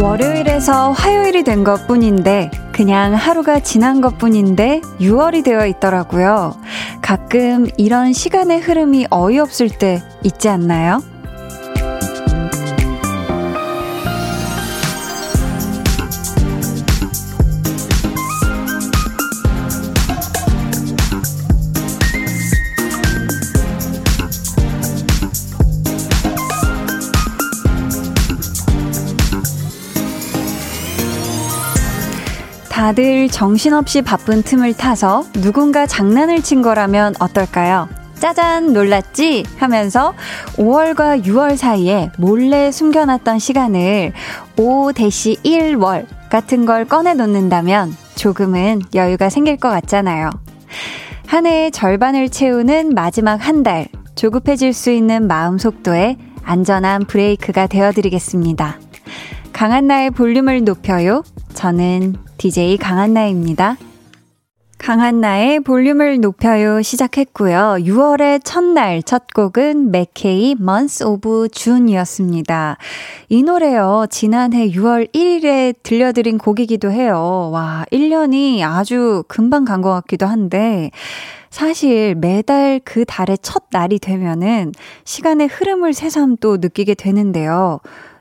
월요일에서 화요일이 된 것 뿐인데, 그냥 하루가 지난 것 뿐인데, 6월이 되어 있더라고요. 가끔 이런 시간의 흐름이 어이없을 때 있지 않나요? 다들 정신없이 바쁜 틈을 타서 누군가 장난을 친 거라면 어떨까요? 짜잔, 놀랐지? 하면서 5월과 6월 사이에 몰래 숨겨놨던 시간을 5-1월 같은 걸 꺼내놓는다면 조금은 여유가 생길 것 같잖아요. 한 해의 절반을 채우는 마지막 한 달, 조급해질 수 있는 마음 속도에 안전한 브레이크가 되어드리겠습니다. 강한나의 볼륨을 높여요. 저는 DJ 강한나입니다. 강한나의 볼륨을 높여요 시작했고요. 6월의 첫날 첫 곡은 맥케이 Months of June이었습니다. 이 노래요. 지난해 6월 1일에 들려드린 곡이기도 해요. 와, 1년이 아주 금방 간 것 같기도 한데 사실 매달 그 달의 첫 날이 되면은 시간의 흐름을 새삼 또 느끼게 되는데요.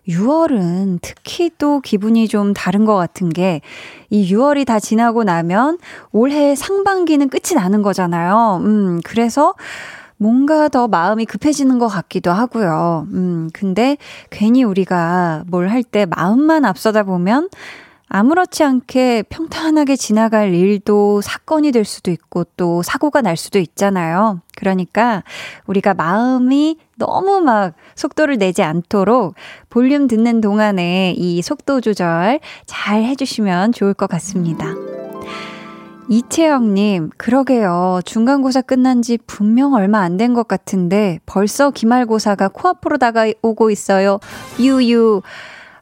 6월은 특히 또 기분이 좀 다른 것 같은 게, 이 6월이 다 지나고 나면 올해 상반기는 끝이 나는 거잖아요. 음, 그래서 뭔가 더 마음이 급해지는 것 같기도 하고요. 음, 근데 괜히 우리가 뭘 할 때 마음만 앞서다 보면 아무렇지 않게 평탄하게 지나갈 일도 사건이 될 수도 있고 또 사고가 날 수도 있잖아요. 그러니까 우리가 마음이 너무 막 속도를 내지 않도록 볼륨 듣는 동안에 이 속도 조절 잘 해주시면 좋을 것 같습니다. 이채영님, 그러게요. 중간고사 끝난 지 분명 얼마 안 된 것 같은데 벌써 기말고사가 코앞으로 다가오고 있어요. 유유.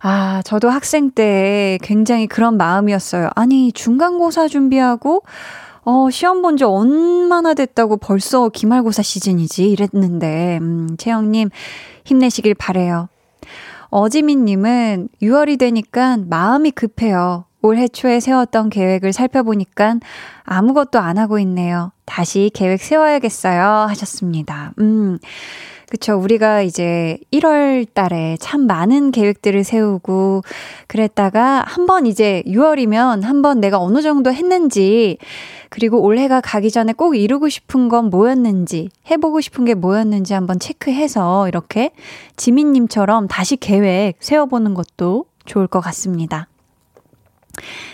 아, 저도 학생 때 굉장히 그런 마음이었어요. 아니, 중간고사 준비하고, 어, 시험 본 지 얼마나 됐다고 벌써 기말고사 시즌이지? 이랬는데, 음, 채영님, 힘내시길 바래요. 어지민님은 6월이 되니까 마음이 급해요. 올해 초에 세웠던 계획을 살펴보니까 아무것도 안 하고 있네요. 다시 계획 세워야겠어요. 하셨습니다. 음. 그쵸. 우리가 이제 1월 달에 참 많은 계획들을 세우고 그랬다가 한 번 이제 6월이면 한 번 내가 어느 정도 했는지 그리고 올해가 가기 전에 꼭 이루고 싶은 건 뭐였는지 해보고 싶은 게 뭐였는지 한번 체크해서 이렇게 지민님처럼 다시 계획 세워보는 것도 좋을 것 같습니다.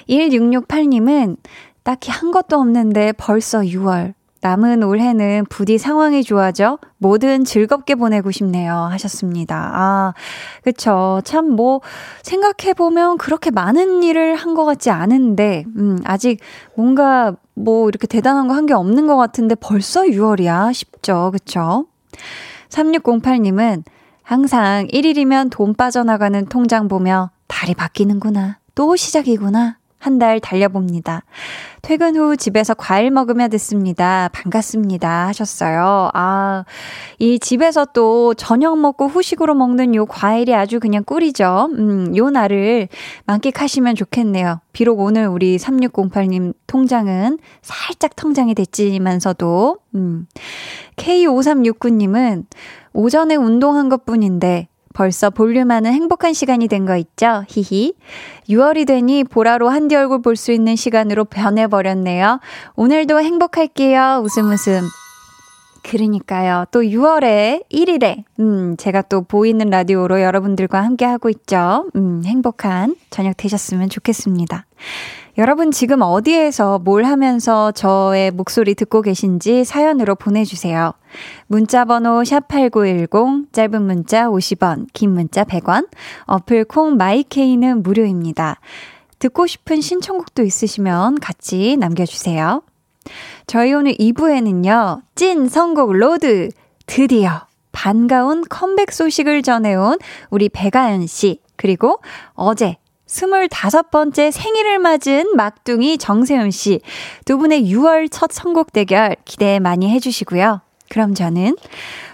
1668님은 딱히 한 것도 없는데 벌써 6월. 남은 올해는 부디 상황이 좋아져 뭐든 즐겁게 보내고 싶네요. 하셨습니다. 아, 그쵸. 참 뭐, 생각해보면 그렇게 많은 일을 한 것 같지 않은데, 음, 아직 뭔가 뭐 이렇게 대단한 거 한 게 없는 것 같은데 벌써 6월이야 싶죠. 그쵸? 3608님은 항상 1일이면 돈 빠져나가는 통장 보며 달이 바뀌는구나. 또 시작이구나. 한 달 달려봅니다. 퇴근 후 집에서 과일 먹으며 듣습니다. 반갑습니다. 하셨어요. 아, 이 집에서 또 저녁 먹고 후식으로 먹는 요 과일이 아주 그냥 꿀이죠. 음, 요 날을 만끽하시면 좋겠네요. 비록 오늘 우리 3608님 통장은 살짝 통장이 됐지만서도, 음, K5369님은 오전에 운동한 것 뿐인데 벌써 볼륨하는 행복한 시간이 된 거 있죠? 히히. 6월이 되니 보라로 한디 얼굴 볼 수 있는 시간으로 변해버렸네요. 오늘도 행복할게요. 웃음 웃음. 그러니까요. 또 6월에 1일에, 음, 제가 또 보이는 라디오로 여러분들과 함께 하고 있죠. 음, 행복한 저녁 되셨으면 좋겠습니다. 여러분 지금 어디에서 뭘 하면서 저의 목소리 듣고 계신지 사연으로 보내주세요. 문자 번호 샵8910, 짧은 문자 50원, 긴 문자 100원, 어플 콩 마이케이는 무료입니다. 듣고 싶은 신청곡도 있으시면 같이 남겨주세요. 저희 오늘 2부에는요, 찐 선곡 로드! 드디어 반가운 컴백 소식을 전해온 우리 백아연 씨, 그리고 어제 25번째 생일을 맞은 막둥이 정세운 씨. 두 분의 6월 첫 선곡 대결 기대 많이 해주시고요. 그럼 저는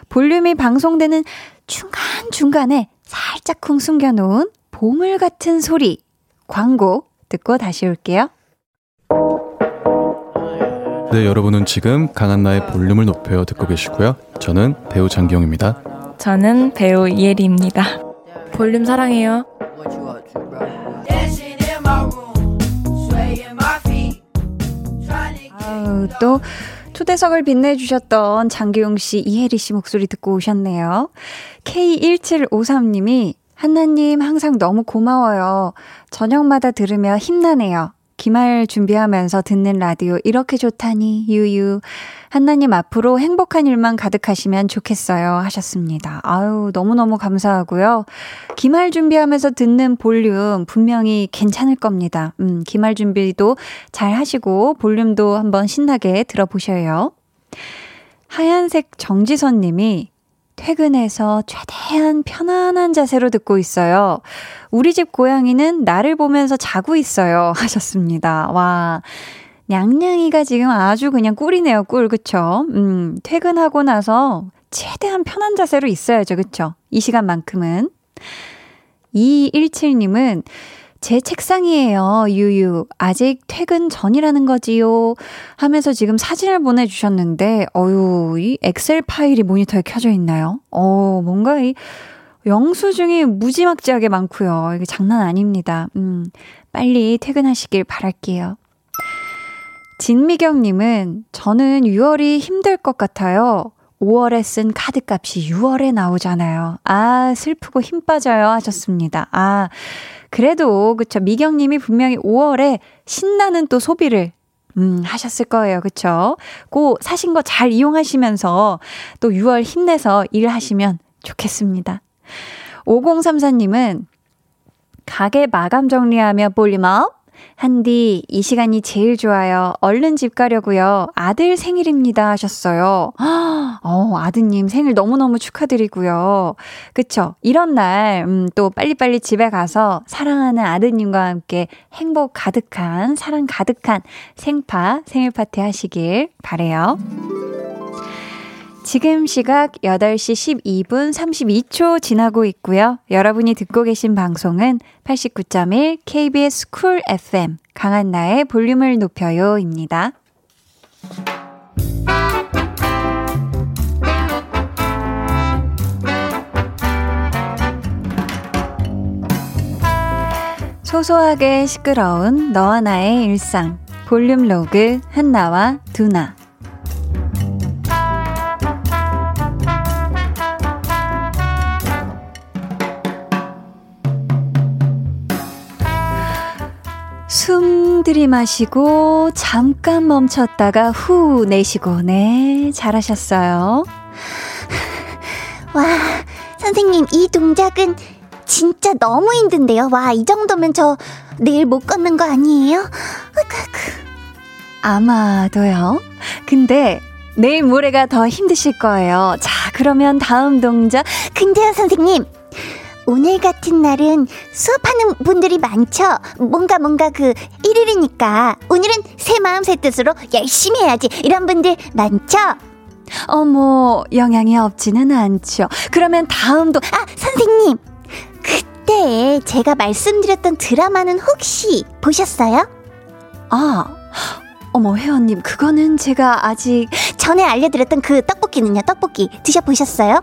볼륨이 방송되는 중간중간에 살짝쿵 숨겨놓은 보물 같은 소리 광고 듣고 다시 올게요. 네, 여러분은 지금 강한나의 볼륨을 높여 듣고 계시고요. 저는 배우 장기영입니다. 저는 배우 이혜리입니다. 볼륨 사랑해요. 아우, 또 초대석을 빛내주셨던 장기용 씨, 이혜리 씨 목소리 듣고 오셨네요. K1753님이 한나님 항상 너무 고마워요. 저녁마다 들으며 힘나네요. 기말 준비하면서 듣는 라디오 이렇게 좋다니 유유 한나님 앞으로 행복한 일만 가득하시면 좋겠어요 하셨습니다. 아유 너무너무 감사하고요. 기말 준비하면서 듣는 볼륨 분명히 괜찮을 겁니다. 음 기말 준비도 잘 하시고 볼륨도 한번 신나게 들어보셔요. 하얀색 정지선 님이 퇴근해서 최대한 편안한 자세로 듣고 있어요. 우리 집 고양이는 나를 보면서 자고 있어요. 하셨습니다. 와. 냥냥이가 지금 아주 그냥 꿀이네요, 꿀. 그쵸? 음, 퇴근하고 나서 최대한 편한 자세로 있어야죠. 그쵸? 이 시간만큼은. 2217님은 제 책상이에요, 유유. 아직 퇴근 전이라는 거지요. 하면서 지금 사진을 보내주셨는데, 어유, 이 엑셀 파일이 모니터에 켜져 있나요? 어, 뭔가 이 영수증이 무지막지하게 많고요. 이게 장난 아닙니다. 음, 빨리 퇴근하시길 바랄게요. 진미경님은 저는 6월이 힘들 것 같아요. 5월에 쓴 카드 값이 6월에 나오잖아요. 아, 슬프고 힘 빠져요. 하셨습니다. 아, 그래도 그쵸 미경님이 분명히 5월에 신나는 또 소비를 음, 하셨을 거예요. 그쵸? 고 사신 거 잘 이용하시면서 또 6월 힘내서 일하시면 좋겠습니다. 5034님은 가게 마감 정리하며 볼륨업 한디, 이 시간이 제일 좋아요. 얼른 집 가려고요. 아들 생일입니다. 하셨어요. 어, 아드님 생일 너무너무 축하드리고요. 그쵸? 이런 날, 음, 또 빨리빨리 집에 가서 사랑하는 아드님과 함께 행복 가득한, 사랑 가득한 생파, 생일 파티 하시길 바래요. 지금 시각 8시 12분 32초 지나고 있고요. 여러분이 듣고 계신 방송은 89.1 KBS 쿨 FM 강한나의 볼륨을 높여요입니다. 소소하게 시끄러운 너와 나의 일상 볼륨 로그 한나와 두나 숨 들이마시고 잠깐 멈췄다가 후 내쉬고 네 잘하셨어요. 와 선생님 이 동작은 진짜 너무 힘든데요. 와 이 정도면 저 내일 못 걷는 거 아니에요? 아마도요. 근데 내일 모레가 더 힘드실 거예요. 자 그러면 다음 동작. 근데요 선생님 오늘 같은 날은 수업하는 분들이 많죠? 뭔가 뭔가 그 1일이니까 오늘은 새 마음 새 뜻으로 열심히 해야지 이런 분들 많죠? 어머 영향이 없지는 않죠. 그러면 다음도 아 선생님 그때 제가 말씀드렸던 드라마는 혹시 보셨어요? 아 어머 회원님 그거는 제가 아직 전에 알려드렸던 그 떡볶이는요 떡볶이 드셔보셨어요?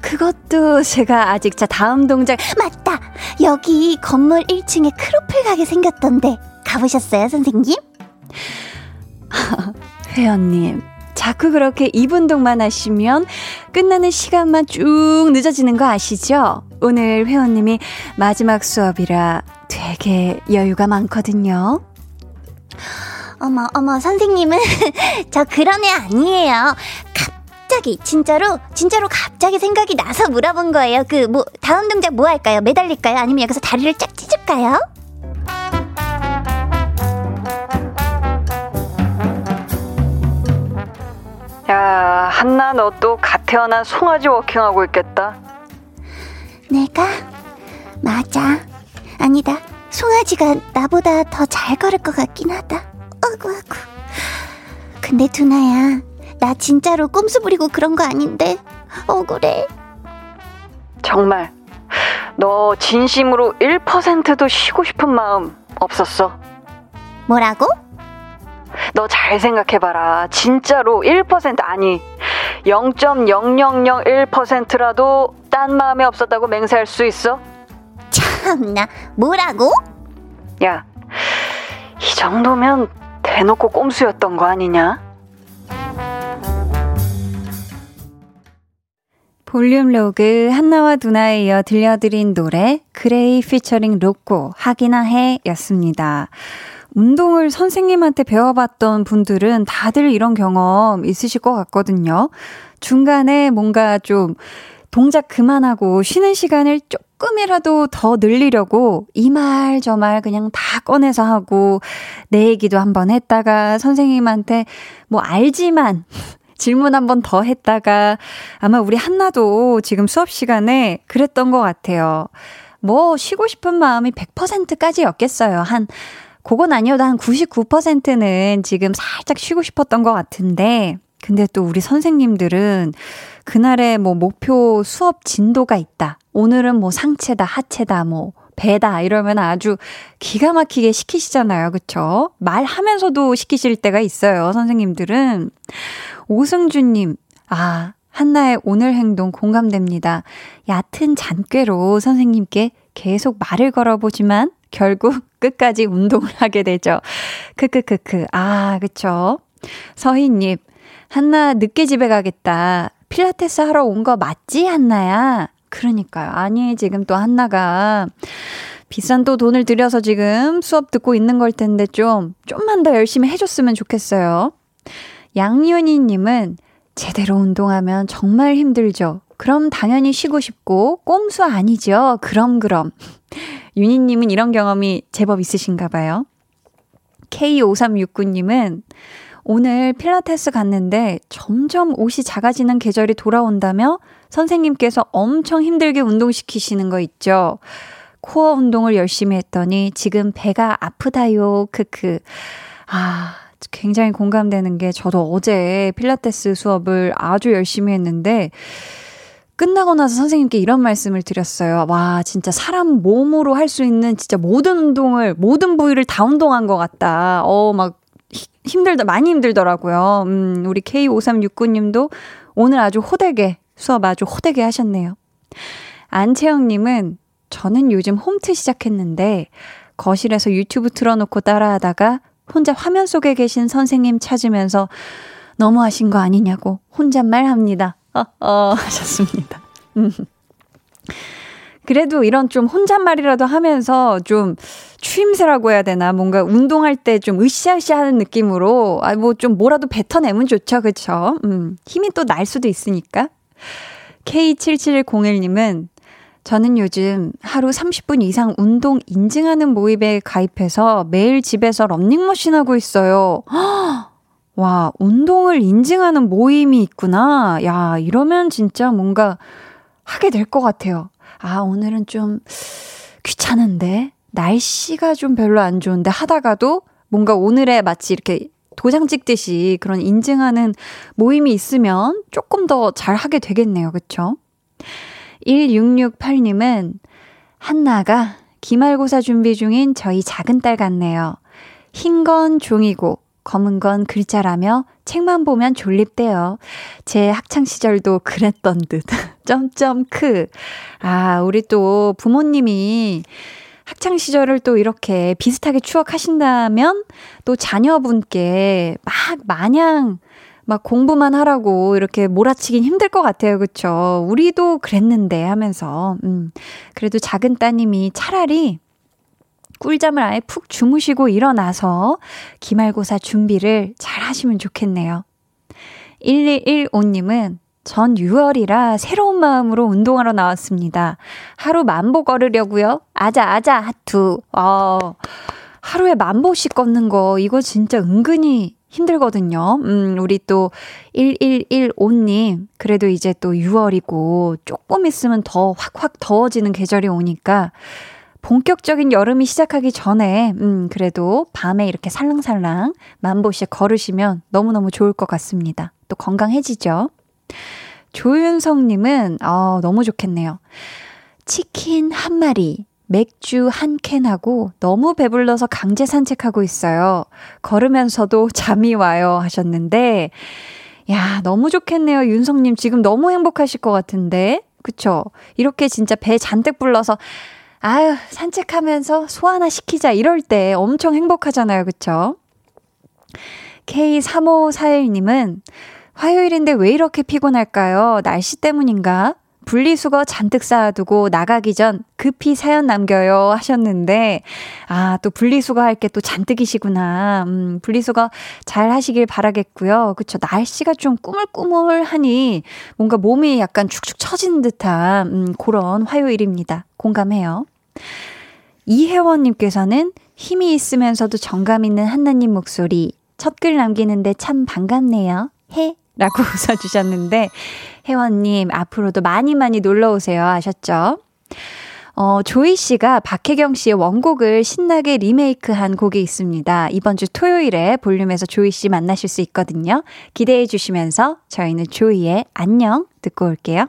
그것도 제가 아직 자 다음 동작 맞다 여기 건물 1층에 크로플 가게 생겼던데 가보셨어요 선생님? 회원님 자꾸 그렇게 2분동만 하시면 끝나는 시간만 쭉 늦어지는 거 아시죠? 오늘 회원님이 마지막 수업이라 되게 여유가 많거든요. 어머, 어머, 선생님은 저 그런 애 아니에요. 갑자기 진짜로 진짜로 갑자기 생각이 나서 물어본 거예요. 그 뭐 다음 동작 뭐 할까요? 매달릴까요? 아니면 여기서 다리를 쫙 찢을까요? 야, 한나 너또 갑자기 태어난 송아지 워킹하고 있겠다. 내가? 맞아. 아니다. 송아지가 나보다 더 잘 걸을 것 같긴 하다. 어구, 어구. 근데 두나야, 나 진짜로 꼼수 부리고 그런 거 아닌데. 억울해. 정말, 너 진심으로 1%도 쉬고 싶은 마음 없었어? 뭐라고? 너 잘 생각해봐라. 진짜로 1% 아니, 0.0001%라도 딴 마음이 없었다고 맹세할 수 있어? 참나, 뭐라고? 야, 이 정도면 대놓고 꼼수였던 거 아니냐? 볼륨 로그 한나와 두나에 이어 들려드린 노래 그레이 피처링 로꼬 하기나 해 였습니다. 운동을 선생님한테 배워봤던 분들은 다들 이런 경험 있으실 것 같거든요. 중간에 뭔가 좀 동작 그만하고 쉬는 시간을 조금이라도 더 늘리려고 이 말 저 말 그냥 다 꺼내서 하고 내 얘기도 한번 했다가 선생님한테 뭐 알지만 질문 한 번 더 했다가 아마 우리 한나도 지금 수업 시간에 그랬던 것 같아요. 뭐 쉬고 싶은 마음이 100%까지였겠어요. 한 그건 아니어도 한 99%는 지금 살짝 쉬고 싶었던 것 같은데 근데 또 우리 선생님들은 그날의 뭐 목표 수업 진도가 있다. 오늘은 뭐 상체다, 하체다, 뭐 배다 이러면 아주 기가 막히게 시키시잖아요. 그쵸? 말하면서도 시키실 때가 있어요. 선생님들은. 오승준님, 아, 한나의 오늘 행동 공감됩니다. 얕은 잔꾀로 선생님께 계속 말을 걸어보지만 결국 끝까지 운동을 하게 되죠. 크크크크. 아, 그쵸. 서희님, 한나 늦게 집에 가겠다. 필라테스 하러 온 거 맞지, 한나야? 그러니까요. 아니, 지금 또 한나가 비싼 또 돈을 들여서 지금 수업 듣고 있는 걸 텐데 좀, 좀만 더 열심히 해줬으면 좋겠어요. 양윤희님은 제대로 운동하면 정말 힘들죠. 그럼 당연히 쉬고 싶고, 꼼수 아니죠. 그럼, 그럼. 윤희님은 이런 경험이 제법 있으신가 봐요. K5369님은 오늘 필라테스 갔는데 점점 옷이 작아지는 계절이 돌아온다며 선생님께서 엄청 힘들게 운동시키시는 거 있죠. 코어 운동을 열심히 했더니 지금 배가 아프다요. 크크. 아, 굉장히 공감되는 게 저도 어제 필라테스 수업을 아주 열심히 했는데 끝나고 나서 선생님께 이런 말씀을 드렸어요. 와, 진짜 사람 몸으로 할 수 있는 진짜 모든 운동을, 모든 부위를 다 운동한 것 같다. 어, 막 힘들다, 많이 힘들더라고요. 음, 우리 K5369님도 오늘 아주 호되게, 수업 아주 호되게 하셨네요. 안채영님은 저는 요즘 홈트 시작했는데 거실에서 유튜브 틀어놓고 따라하다가 혼자 화면 속에 계신 선생님 찾으면서 너무하신 거 아니냐고 혼잣말 합니다. 어, 어, 하셨습니다. 음. 그래도 이런 좀 혼잣말이라도 하면서 좀 추임새라고 해야 되나 뭔가 운동할 때 좀 으쌰으쌰 하는 느낌으로 아 뭐 좀 뭐라도 뱉어내면 좋죠. 그쵸? 음. 힘이 또 날 수도 있으니까. K7701님은 저는 요즘 하루 30분 이상 운동 인증하는 모임에 가입해서 매일 집에서 런닝머신 하고 있어요. 와, 운동을 인증하는 모임이 있구나. 야, 이러면 진짜 뭔가 하게 될 것 같아요. 아, 오늘은 좀 귀찮은데? 날씨가 좀 별로 안 좋은데 하다가도 뭔가 오늘의 마치 이렇게 도장 찍듯이 그런 인증하는 모임이 있으면 조금 더 잘 하게 되겠네요. 그쵸? 1668님은 한나가 기말고사 준비 중인 저희 작은 딸 같네요. 흰 건 종이고 검은 건 글자라며 책만 보면 졸립대요. 제 학창 시절도 그랬던 듯. 점점 크. 아, 우리 또 부모님이 학창 시절을 또 이렇게 비슷하게 추억하신다면 또 자녀분께 막 마냥 막 공부만 하라고 이렇게 몰아치긴 힘들 것 같아요. 그쵸? 우리도 그랬는데 하면서. 음. 그래도 작은 따님이 차라리 꿀잠을 아예 푹 주무시고 일어나서 기말고사 준비를 잘 하시면 좋겠네요. 1115님은 전 6월이라 새로운 마음으로 운동하러 나왔습니다. 하루 만보 걸으려고요. 아자 아자 하투. 어. 하루에 만 보씩 걷는 거 이거 진짜 은근히 힘들거든요. 음, 우리 또 1115님, 그래도 이제 또 6월이고 조금 있으면 더 확확 더워지는 계절이 오니까 본격적인 여름이 시작하기 전에, 음, 그래도 밤에 이렇게 살랑살랑 만보씩 걸으시면 너무너무 좋을 것 같습니다. 또 건강해지죠? 조윤성님은, 어, 너무 좋겠네요. 치킨 한 마리, 맥주 한 캔하고 너무 배불러서 강제 산책하고 있어요. 걸으면서도 잠이 와요 하셨는데, 야, 너무 좋겠네요. 윤성님 지금 너무 행복하실 것 같은데. 그쵸? 이렇게 진짜 배 잔뜩 불러서 아유, 산책하면서 소 하나 시키자 이럴 때 엄청 행복하잖아요. 그쵸? K3541님은 화요일인데 왜 이렇게 피곤할까요? 날씨 때문인가? 분리수거 잔뜩 쌓아두고 나가기 전 급히 사연 남겨요 하셨는데, 아, 또 분리수거 할 게 또 잔뜩이시구나. 음, 분리수거 잘 하시길 바라겠고요. 그쵸. 날씨가 좀 꾸물꾸물하니 뭔가 몸이 약간 축축 처진 듯한, 음, 그런 화요일입니다. 공감해요. 이혜원님께서는 힘이 있으면서도 정감 있는 한나님 목소리, 첫 글 남기는데 참 반갑네요. 해. 라고 웃어주셨는데, 혜원님, 앞으로도 많이 많이 놀러 오세요. 하셨죠? 어, 조이 씨가 박혜경 씨의 원곡을 신나게 리메이크한 곡이 있습니다. 이번 주 토요일에 볼륨에서 조이 씨 만나실 수 있거든요. 기대해 주시면서 저희는 조이의 안녕 듣고 올게요.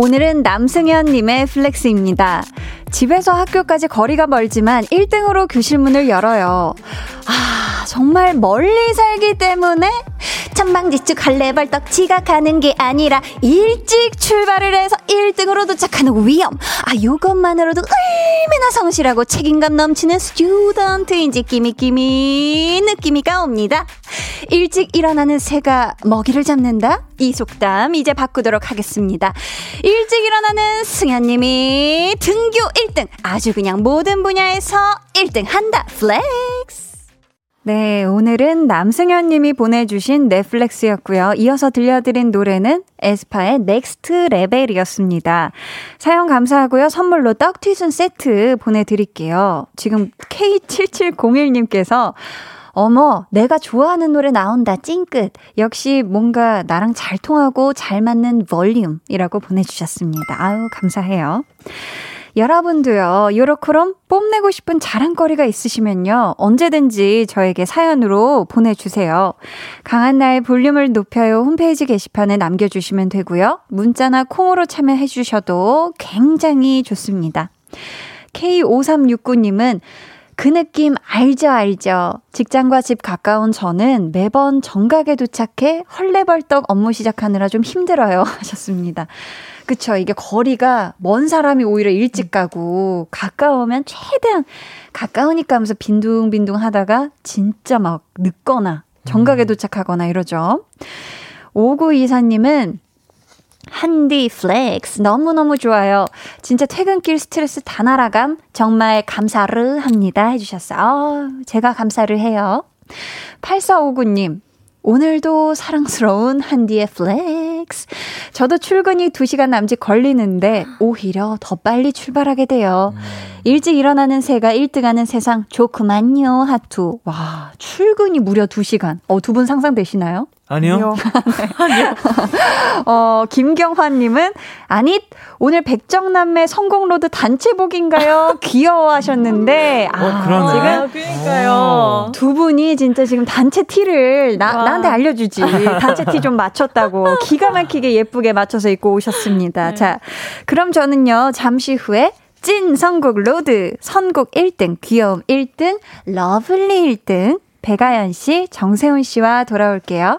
오늘은 남승현님의 flex입니다. 집에서 학교까지 거리가 멀지만 1등으로 교실 문을 열어요. 아, 정말 멀리 살기 때문에 천방지축 갈래벌떡 지각하는 게 아니라 일찍 출발을 해서 1등으로 도착하는 위험. 아, 요것만으로도 얼마나 성실하고 책임감 넘치는 스튜던트인지 끼미끼미 느낌이가 옵니다. 일찍 일어나는 새가 먹이를 잡는다? 이 속담 이제 바꾸도록 하겠습니다. 일찍 일어나는 승현님이 등교 1등. 아주 그냥 모든 분야에서 1등 한다. flex. 네, 오늘은 남승현 님이 보내주신 네, flex였고요. 이어서 들려드린 노래는 에스파의 Next Level이었습니다. 사연 감사하고요. 선물로 떡튀순 세트 보내드릴게요. 지금 K7701님께서 어머, 내가 좋아하는 노래 나온다, 찡긋. 역시 뭔가 나랑 잘 통하고 잘 맞는 볼륨이라고 보내주셨습니다. 아유, 감사해요. 여러분도요, 요렇게럼 뽐내고 싶은 자랑거리가 있으시면요, 언제든지 저에게 사연으로 보내주세요. 강한나의 볼륨을 높여요 홈페이지 게시판에 남겨주시면 되고요. 문자나 콩으로 참여해주셔도 굉장히 좋습니다. K5369님은 그 느낌 알죠, 알죠. 직장과 집 가까운 저는 매번 정각에 도착해 헐레벌떡 업무 시작하느라 좀 힘들어요. 하셨습니다. 그쵸. 이게 거리가 먼 사람이 오히려 일찍 가고 가까우면 최대한 가까우니까 하면서 빈둥빈둥 하다가 진짜 막 늦거나 정각에 음. 도착하거나 이러죠. 5924님은 한디 flex 너무너무 좋아요. 진짜 퇴근길 스트레스 다 날아감 정말 감사를 합니다 해주셨어요. 아, 제가 감사를 해요. 8459님 오늘도 사랑스러운 한디의 flex. 저도 출근이 2시간 남짓 걸리는데 오히려 더 빨리 출발하게 돼요. 음. 일찍 일어나는 새가 1등하는 세상 좋구만요. 하트. 와, 출근이 무려 2시간. 어, 두 분 상상되시나요? 아니요. 아니요. 어, 김경환님은, 아니, 오늘 백정남매 선곡로드 단체복인가요? 귀여워 하셨는데, 아, 어, 그러네. 지금, 아, 그러니까요. 두 분이 진짜 지금 단체 티를 나, 나한테 알려주지. 단체 티 좀 맞췄다고. 기가 막히게 예쁘게 맞춰서 입고 오셨습니다. 네. 자, 그럼 저는요, 잠시 후에 찐 선곡 로드, 선곡 1등, 귀여움 1등, lovely 1등, 백아연 씨, 정세운 씨와 돌아올게요.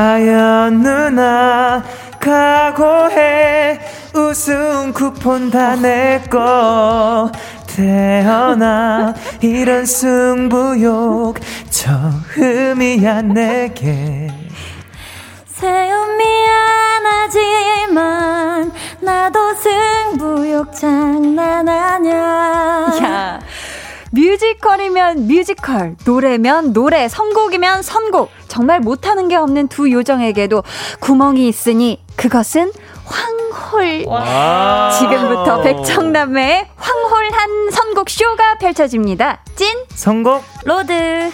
아연 누나 각오해. 우승 쿠폰 다 내꺼 태어나 이런 승부욕 처음이야 내게. 세운 미안하지만 나도 승부욕 장난 아냐. 야 뮤지컬이면 뮤지컬, 노래면 노래, 선곡이면 선곡. 정말 못하는 게 없는 두 요정에게도 구멍이 있으니 그것은 황홀. 지금부터 백정남매의 황홀한 선곡 쇼가 펼쳐집니다. 찐 선곡 로드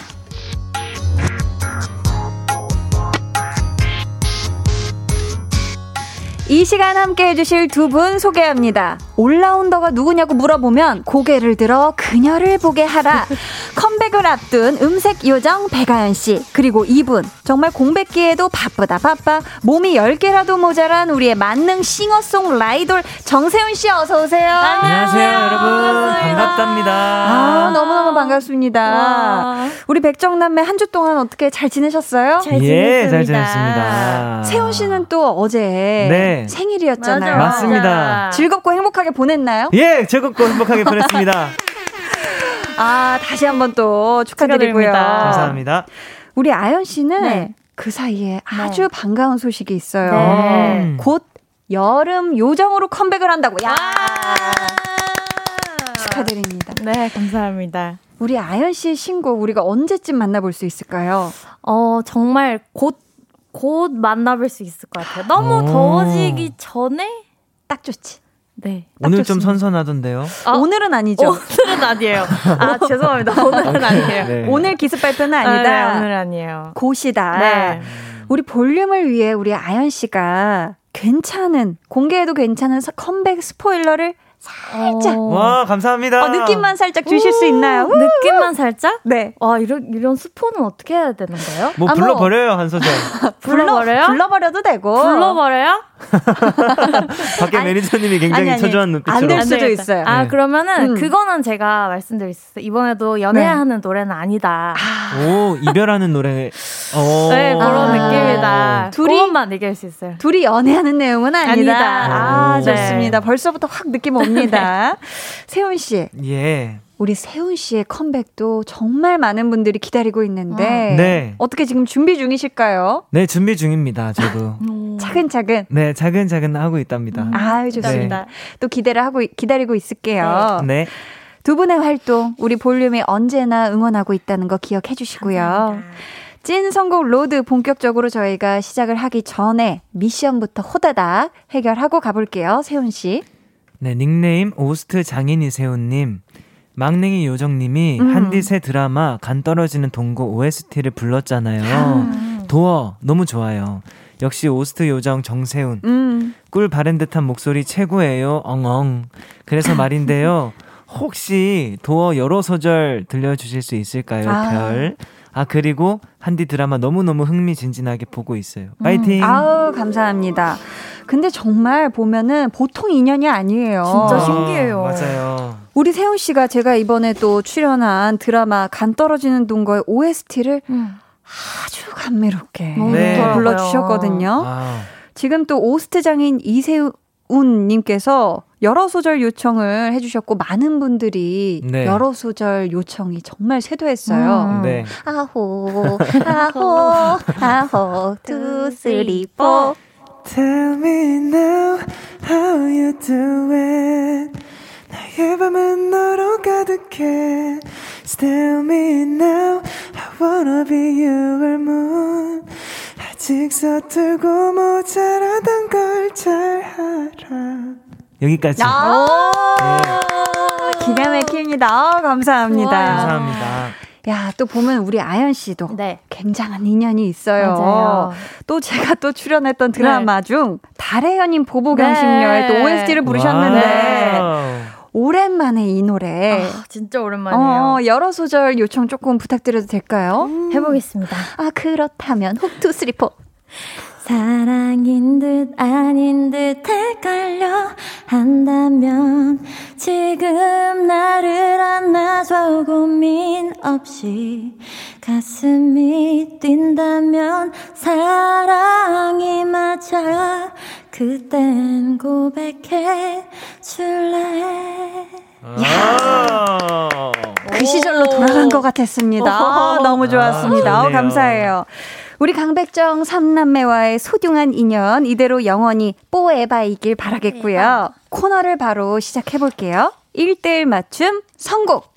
이 시간 함께 해주실 두 분 소개합니다. all-rounder가 누구냐고 물어보면 고개를 들어 그녀를 보게 하라. 컴백을 앞둔 음색 요정 백아연 씨. 그리고 이분 정말 공백기에도 바쁘다 바빠 몸이 10개라도 모자란 우리의 만능 싱어송라이돌 정세운 씨 어서 오세요. 안녕하세요 여러분 반갑답니다 아, 너무너무 반갑습니다. 와. 우리 백정남매 한 주 동안 어떻게 잘 지내셨어요? 잘 예, 잘 지냈습니다. 지냈습니다 세훈 씨는 또 어제 네. 생일이었잖아요. 맞아, 맞습니다. 즐겁고 행복하게 보냈나요? 예 즐겁고 행복하게 보냈습니다 아, 다시 한번 또 축하드리고요. 축하드립니다. 감사합니다 우리 아연 씨는 네. 그 사이에 아주 반가운 소식이 있어요. 네. 음. 곧 여름 요정으로 컴백을 한다고. 야! 축하드립니다. 네 감사합니다 우리 아연 씨의 신곡 우리가 언제쯤 만나볼 수 있을까요? 어 정말 곧 곧 만나뵐 수 있을 것 같아요 너무 오. 더워지기 전에 딱 좋지. 네 오늘 좀 좋습니다. 선선하던데요 아, 오늘은 아니죠. 오늘은 아니에요 아 죄송합니다 오늘은 아니에요 네. 오늘 기습 발표는 아, 아니다. 네, 오늘 아니에요 곧이다. 네. 우리 볼륨을 위해 우리 아연 씨가 괜찮은 공개해도 괜찮은 서- 컴백 스포일러를 살짝 어. 와 감사합니다 어, 느낌만 살짝 주실 수 있나요? 느낌만 살짝? 네. 와 이런 이런 스포는 어떻게 해야 되는 거예요? 뭐 아, 뭐. 불러버려요 한 소절 불러버려요? 불러버려도 되고. 불러버려요? 밖에 매니저님이 굉장히 아니, 아니. 초조한 눈빛으로 안될안 수도. 있어요. 아 네. 그러면은 음. 그거는 제가 말씀드릴 수 있어요. 이번에도 연애하는 노래는 아니다. 오 이별하는 노래 오. 네 그런 아. 느낌이다. 둘이- 그것만 얘기할 수 있어요. 둘이 연애하는 내용은 아니다. 아니다. 아, 오. 좋습니다. 벌써부터 확 느낌 옵니다. 세훈 씨, 예 우리 세훈 씨의 컴백도 정말 많은 분들이 기다리고 있는데 네. 어떻게 지금 준비 중이실까요? 네, 준비 중입니다, 저도. 차근차근. 네, 차근차근 하고 있답니다. 아유 좋습니다. 네. 또 기대를 하고 기다리고 있을게요. 네. 두 분의 활동 우리 볼륨이 언제나 응원하고 있다는 거 기억해 주시고요. 찐 선곡 로드 본격적으로 저희가 시작을 하기 전에 미션부터 호다닥 해결하고 가볼게요. 세운 씨. 네, 닉네임 OST 장인이 세운님. 막냉이 요정님이 음. 한디새 드라마 간 떨어지는 동고 OST를 불렀잖아요. 음. Door 너무 좋아요. 역시 OST 요정 정세운. 음. 꿀 바른 듯한 목소리 최고예요. 엉엉. 그래서 말인데요. 혹시 도어 여러 소절 들려주실 수 있을까요? 아. 별. 아 그리고 한디 드라마 너무너무 흥미진진하게 보고 있어요. 파이팅. 아우 감사합니다. 근데 정말 보면은 보통 인연이 아니에요. 진짜 아, 신기해요. 맞아요. 우리 세훈 씨가 제가 이번에 또 출연한 드라마 간 떨어지는 동거의 OST를 음. 아주 감미롭게 네. 불러주셨거든요. 아, 지금 또 OST 장인 이 세운님께서 여러 소절 요청을 해주셨고 많은 분들이 네. 여러 소절 요청이 정말 쇄도했어요. 음. 네. 아호 아호 아호 two three four Tell me now how you do it. 나의 밤은 너로 가득해. Tell me now I wanna be your moon. 아직 서툴고 모자라단 걸 잘 알아. 여기까지. 아, 네. 기가 막힙니다. 아, 감사합니다. 감사합니다. 야, 또 보면 우리 아연 씨도 네. 굉장한 인연이 있어요. 맞아요. 또 제가 또 출연했던 드라마 중 달의 연인 보보경심 려의 네. 또 OST를 부르셨는데 와우. 오랜만에 이 노래 아, 진짜 오랜만이에요. 어, 여러 소절 요청 조금 부탁드려도 될까요? 해보겠습니다. 아, 그렇다면 훅 two three four. 사랑인 듯 아닌 듯 헷갈려 한다면 지금 나를 안아줘 고민 없이 가슴이 뛴다면 사랑이 맞아 그땐 고백해 줄래 아. 그 시절로 돌아간 것 같았습니다. 아, 너무 좋았습니다. 아, 어. 감사해요. 우리 강백정 삼남매와의 소중한 인연 이대로 영원히 뽀에바이길 바라겠고요. 코너를 바로 시작해 볼게요. 1대1 맞춤 선곡.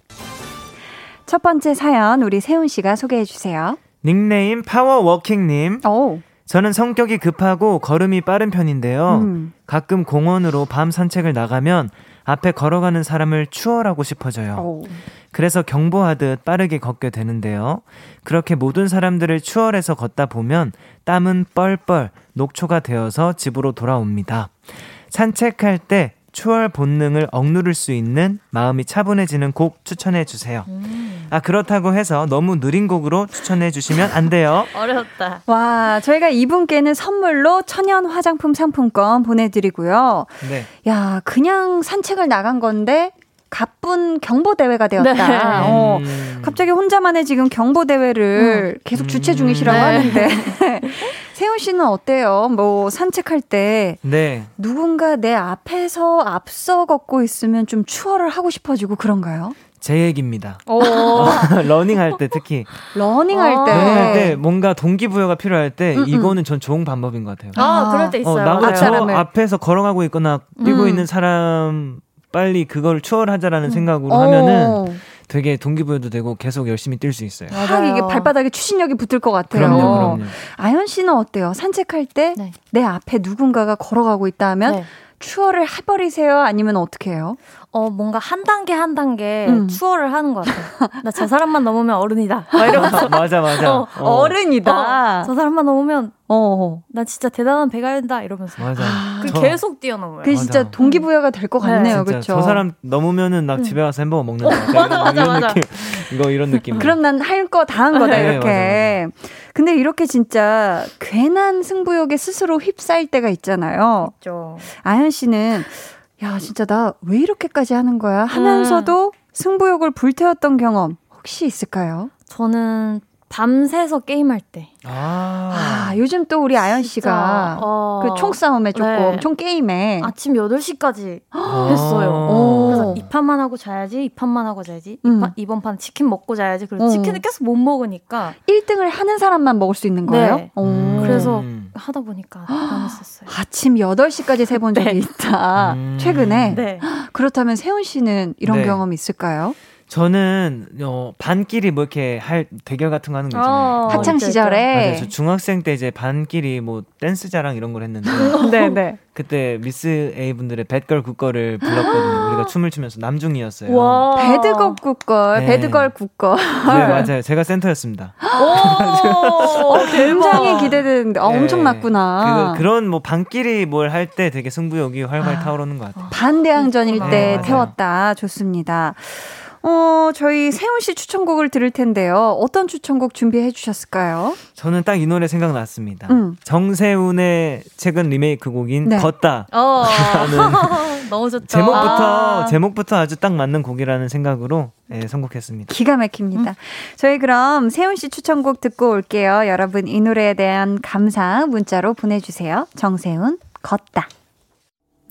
첫 번째 사연 우리 세운 씨가 소개해 주세요. 닉네임 파워워킹 님. 오. 저는 성격이 급하고 걸음이 빠른 편인데요. 음. 가끔 공원으로 밤 산책을 나가면 앞에 걸어가는 사람을 추월하고 싶어져요. 오. 그래서 경보하듯 빠르게 걷게 되는데요. 그렇게 모든 사람들을 추월해서 걷다 보면 땀은 뻘뻘 녹초가 되어서 집으로 돌아옵니다. 산책할 때 추월 본능을 억누를 수 있는 마음이 차분해지는 곡 추천해 주세요. 아, 그렇다고 해서 너무 느린 곡으로 추천해 주시면 안 돼요. 어려웠다. 와, 저희가 이분께는 선물로 천연 화장품 상품권 보내드리고요. 네. 야, 그냥 산책을 나간 건데 가쁜 경보 대회가 되었다. 네. 어, 음. 갑자기 혼자만의 지금 경보 대회를 계속 주최 중이시라고 네. 하는데. 세훈 씨는 어때요? 뭐 산책할 때 네. 누군가 내 앞에서 앞서 걷고 있으면 좀 추월을 하고 싶어지고 그런가요? 제 얘기입니다. 오. 러닝할 때 특히 러닝할 어. 때. 러닝할 때 뭔가 동기부여가 필요할 때 음, 음. 이거는 전 좋은 방법인 것 같아요. 아, 아. 그럴 때 어, 있어요. 나보다 앞 저. 앞에서 걸어가고 있거나 뛰고 음. 있는 사람 빨리 그걸 추월하자라는 생각으로 어. 하면은 되게 동기부여도 되고 계속 열심히 뛸 수 있어요. 확 이게 발바닥에 추진력이 붙을 것 같아요. 그럼요, 그럼요. 아연 씨는 어때요? 산책할 때내 네. 앞에 누군가가 걸어가고 있다 하면 네. 추월을 해버리세요? 아니면 어떻게 해요? 어, 뭔가 한 단계 한 단계 음. 추월을 하는 것 같아요. 나 저 사람만 넘으면 어른이다. 막 이러면서. 맞아, 맞아. 어, 어, 른이다 어, 저 사람만 넘으면 어. 나 진짜 대단한 배가된다 이러면서. 맞아. 그 저- 계속 뛰어넘어요. 그 진짜 맞아. 동기부여가 될것 네. 같네요. 그렇죠? 저 사람 넘으면은 나 집에 가서 햄버거 먹는다. 약간 이런, 맞아, 맞아. 느낌. 이거 이런 느낌. 그럼 난 할 거 다 한 거다 네, 이렇게. 근데 이렇게 진짜 괜한 승부욕에 스스로 휩싸일 때가 있잖아요. 있죠. 아연 씨는 야 진짜 나 왜 이렇게까지 하는 거야 하면서도 승부욕을 불태웠던 경험 혹시 있을까요? 저는 밤새서 게임할 때. 아. 아 요즘 또 우리 아연 씨가 어, 그 총싸움에 조금 네. 총 게임에 아침 8시까지 아. 했어요. 오. 그래서 이 판만 하고 자야지, 이 판만 하고 자야지, 이 음. 판- 이번 판 치킨 먹고 자야지. 그래서 어. 치킨을 계속 못 먹으니까 1등을 하는 사람만 먹을 수 있는 거예요? 네. 오. 음. 그래서 하다 보니까 재밌었어요. 아침 8시까지 세본 적이 네. 있다. 음. 최근에. 네. 그렇다면 세운 씨는 이런 네. 경험 있을까요? 저는 어, 반끼리 뭐 이렇게 할 대결 같은 거 하는 거 있잖아요. 어, 학창. 시절에. 맞아요. 저 중학생 때 이제 반끼리 뭐 댄스 자랑 이런 걸 했는데 네, 네. 그때 미스 A 분들의 Bad Girl Good Girl을 불렀거든요. 우리가 춤을 추면서 남중이었어요. 와. Bad Girl Good Girl, 네. Bad Girl Good Girl. 네 맞아요. 제가 센터였습니다. 오, 굉장히 대박. 기대되는데, 어, 네. 엄청 났구나. 그, 그런 뭐 반끼리 뭘 할 때 되게 승부욕이 활활 타오르는 것 같아요. 반대항전일 그렇구나. 때 네. 태웠다. 좋습니다. 어, 저희 세훈 씨 추천곡을 들을 텐데요. 어떤 추천곡 준비해 주셨을까요? 저는 딱 이 노래 생각났습니다. 음. 정세훈의 최근 리메이크 곡인 네. 걷다. 어. 너무 좋죠. 제목부터 아. 제목부터 아주 딱 맞는 곡이라는 생각으로 예, 선곡했습니다. 기가 막힙니다. 저희 그럼 세훈 씨 추천곡 듣고 올게요. 여러분 이 노래에 대한 감상 문자로 보내 주세요. 정세훈 걷다.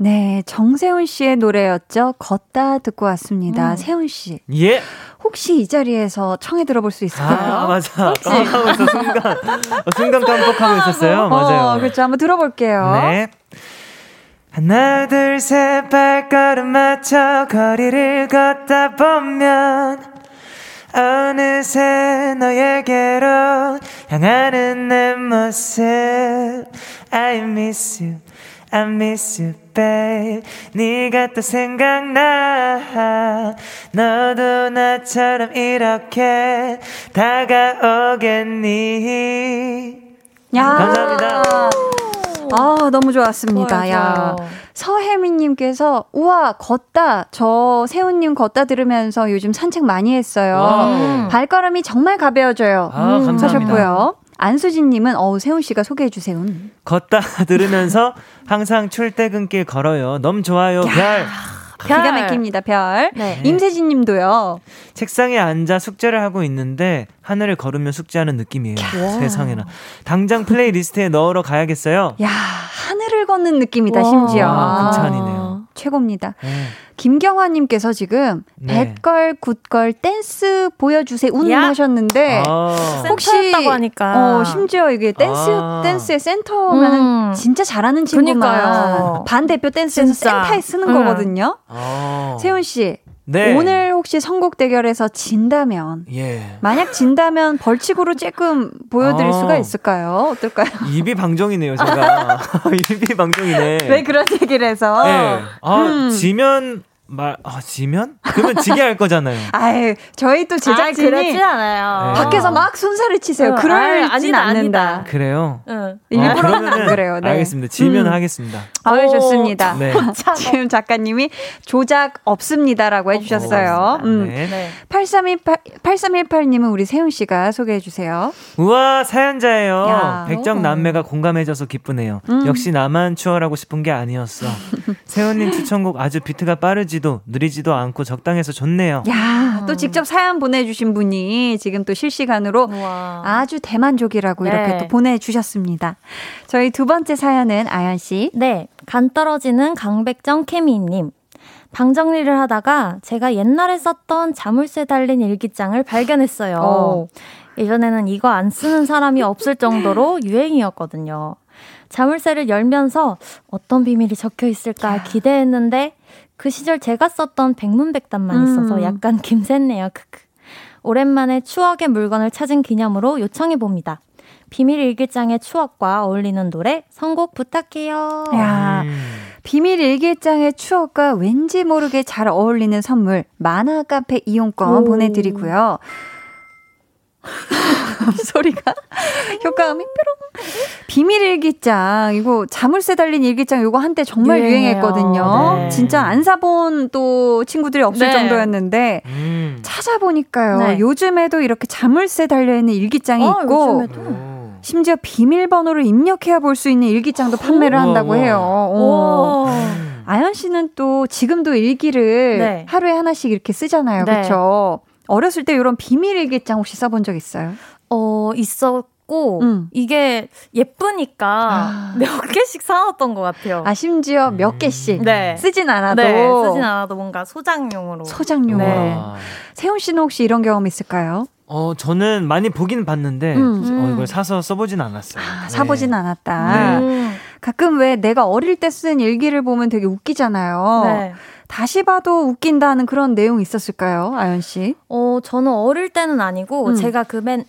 네, 정세훈 씨의 노래였죠. 걷다 듣고 왔습니다. 음. 세훈 씨, 예. 혹시 이 자리에서 청해 들어볼 수 있을까요? 아 맞아. 깜빡하고 있어 순간. 어, 순간 깜빡하고 있었어요. 맞아요. 어, 그렇죠. 한번 들어볼게요. 네. 하나 둘 셋 발걸음 맞춰 거리를 걷다 보면 어느새 너에게로 향하는 내 모습 I miss you I miss you babe 네가 또 생각나 너도 나처럼 이렇게 다가오겠니 야. 감사합니다. 아, 너무 좋았습니다. 좋아요, 야. 좋아요. 서혜미님께서, 우와, 걷다. 저 세운님 걷다 들으면서 요즘 산책 많이 했어요. 와우. 발걸음이 정말 가벼워져요. 아, 감사합니다. 하셨고요. 안수진님은, 어우, 세운 씨가 소개해 주세요. 걷다 들으면서 항상 출퇴근길 걸어요. 너무 좋아요. 별. 기가 막힙니다, 별. 네. 임세진 님도요. 책상에 앉아 숙제를 하고 있는데 하늘을 걸으며 숙제하는 느낌이에요. 세상에나. 당장 플레이리스트에 넣으러 가야겠어요. 야 하늘을 걷는 느낌이다, 와. 심지어. 아, 극찬이네요. 최고입니다. 네. 김경화님께서 지금 네. Bad Girl Good Girl 댄스 보여주세요 운 야. 하셨는데 아, 혹시 센터였다고 하니까. 어, 심지어 이게 댄스 아. 댄스의 센터면 음. 진짜 잘하는 친구만 그니까요. 반 대표 댄스에서. 센터에 쓰는 응. 거거든요. 아. 세훈 씨 네. 오늘 혹시 선곡 대결에서 진다면 예. 만약 진다면 벌칙으로 조금 보여드릴 아. 수가 있을까요? 어떨까요? 입이 방정이네요, 제가. 입이 방정이네. 왜 그런 얘기를 해서? 네. 아, 음. 지면 말 아, 지면? 그러면 지게 할 거잖아요. 아유 저희 또 아, 제작진이 그렇진 않아요. 네. 밖에서 막 손살을 치세요. 어, 그럴진 않는다. 아니다. 그래요. 응. 일부러 아, 그러면은 그래요. 네. 알겠습니다. 지면 음. 하겠습니다. 아유 오, 좋습니다. 네. 지금 작가님이 조작 없습니다라고 해주셨어요. 음. 네. 네. 8318, 8318님은 우리 세훈 씨가 소개해 주세요. 우와 사연자예요. 야. 백정 남매가 공감해줘서 기쁘네요. 음. 역시 나만 추월하고 싶은 게 아니었어. 세훈님 추천곡 아주 비트가 빠르지 도 느리지도 않고 적당해서 좋네요. 야, 또 직접 사연 보내주신 분이 지금 또 실시간으로 우와. 아주 대만족이라고 네. 이렇게 또 보내주셨습니다. 저희 두 번째 사연은 아연 씨. 네, 간 떨어지는 강백정 케미님. 방 정리를 하다가 제가 옛날에 썼던 자물쇠 달린 일기장을 발견했어요. 어. 예전에는 이거 안 쓰는 사람이 없을 정도로 유행이었거든요. 자물쇠를 열면서 어떤 비밀이 적혀 있을까 기대했는데 그 시절 제가 썼던 백문백답만 있어서 음. 약간 김샜네요. 크크. 오랜만에 추억의 물건을 찾은 기념으로 요청해 봅니다. 비밀 일기장의 추억과 어울리는 노래 선곡 부탁해요. 야, 음. 비밀 일기장의 추억과 왠지 모르게 잘 어울리는 선물 만화 카페 이용권 오. 보내드리고요. 소리가 효과음이 뾰롱. 비밀 일기장 이거 자물쇠 달린 일기장 이거 한때 정말 유행해요. 유행했거든요. 네. 진짜 안 사본 또 친구들이 없을 네. 정도였는데 음. 찾아보니까요. 네. 요즘에도 이렇게 자물쇠 달려 있는 일기장이 어, 있고 요즘에도. 오. 심지어 비밀번호를 입력해야 볼 수 있는 일기장도 판매를 한다고. 해요. 어. 오. 음. 아연 씨는 또 지금도 일기를 네. 하루에 하나씩 이렇게 쓰잖아요. 네. 그렇죠? 어렸을 때 이런 비밀 일기장 혹시 써본 적 있어요? 어, 있었고, 음. 이게 예쁘니까 아. 몇 개씩 사왔던 것 같아요. 아 심지어 몇 음. 개씩 네. 쓰진 않아도 네, 쓰진 않아도 뭔가 소장용으로. 소장용으로. 네. 와. 세훈 씨는 혹시 이런 경험 있을까요? 어, 저는 많이 보긴 봤는데 음. 어, 이걸 사서 써보진 않았어요. 아, 사보진 네. 않았다. 음, 가끔 왜 내가 어릴 때 쓴 일기를 보면 되게 웃기잖아요. 네. 다시 봐도 웃긴다는 그런 내용 있었을까요, 아연 씨? 어, 저는 어릴 때는 아니고, 음. 제가 그 맨,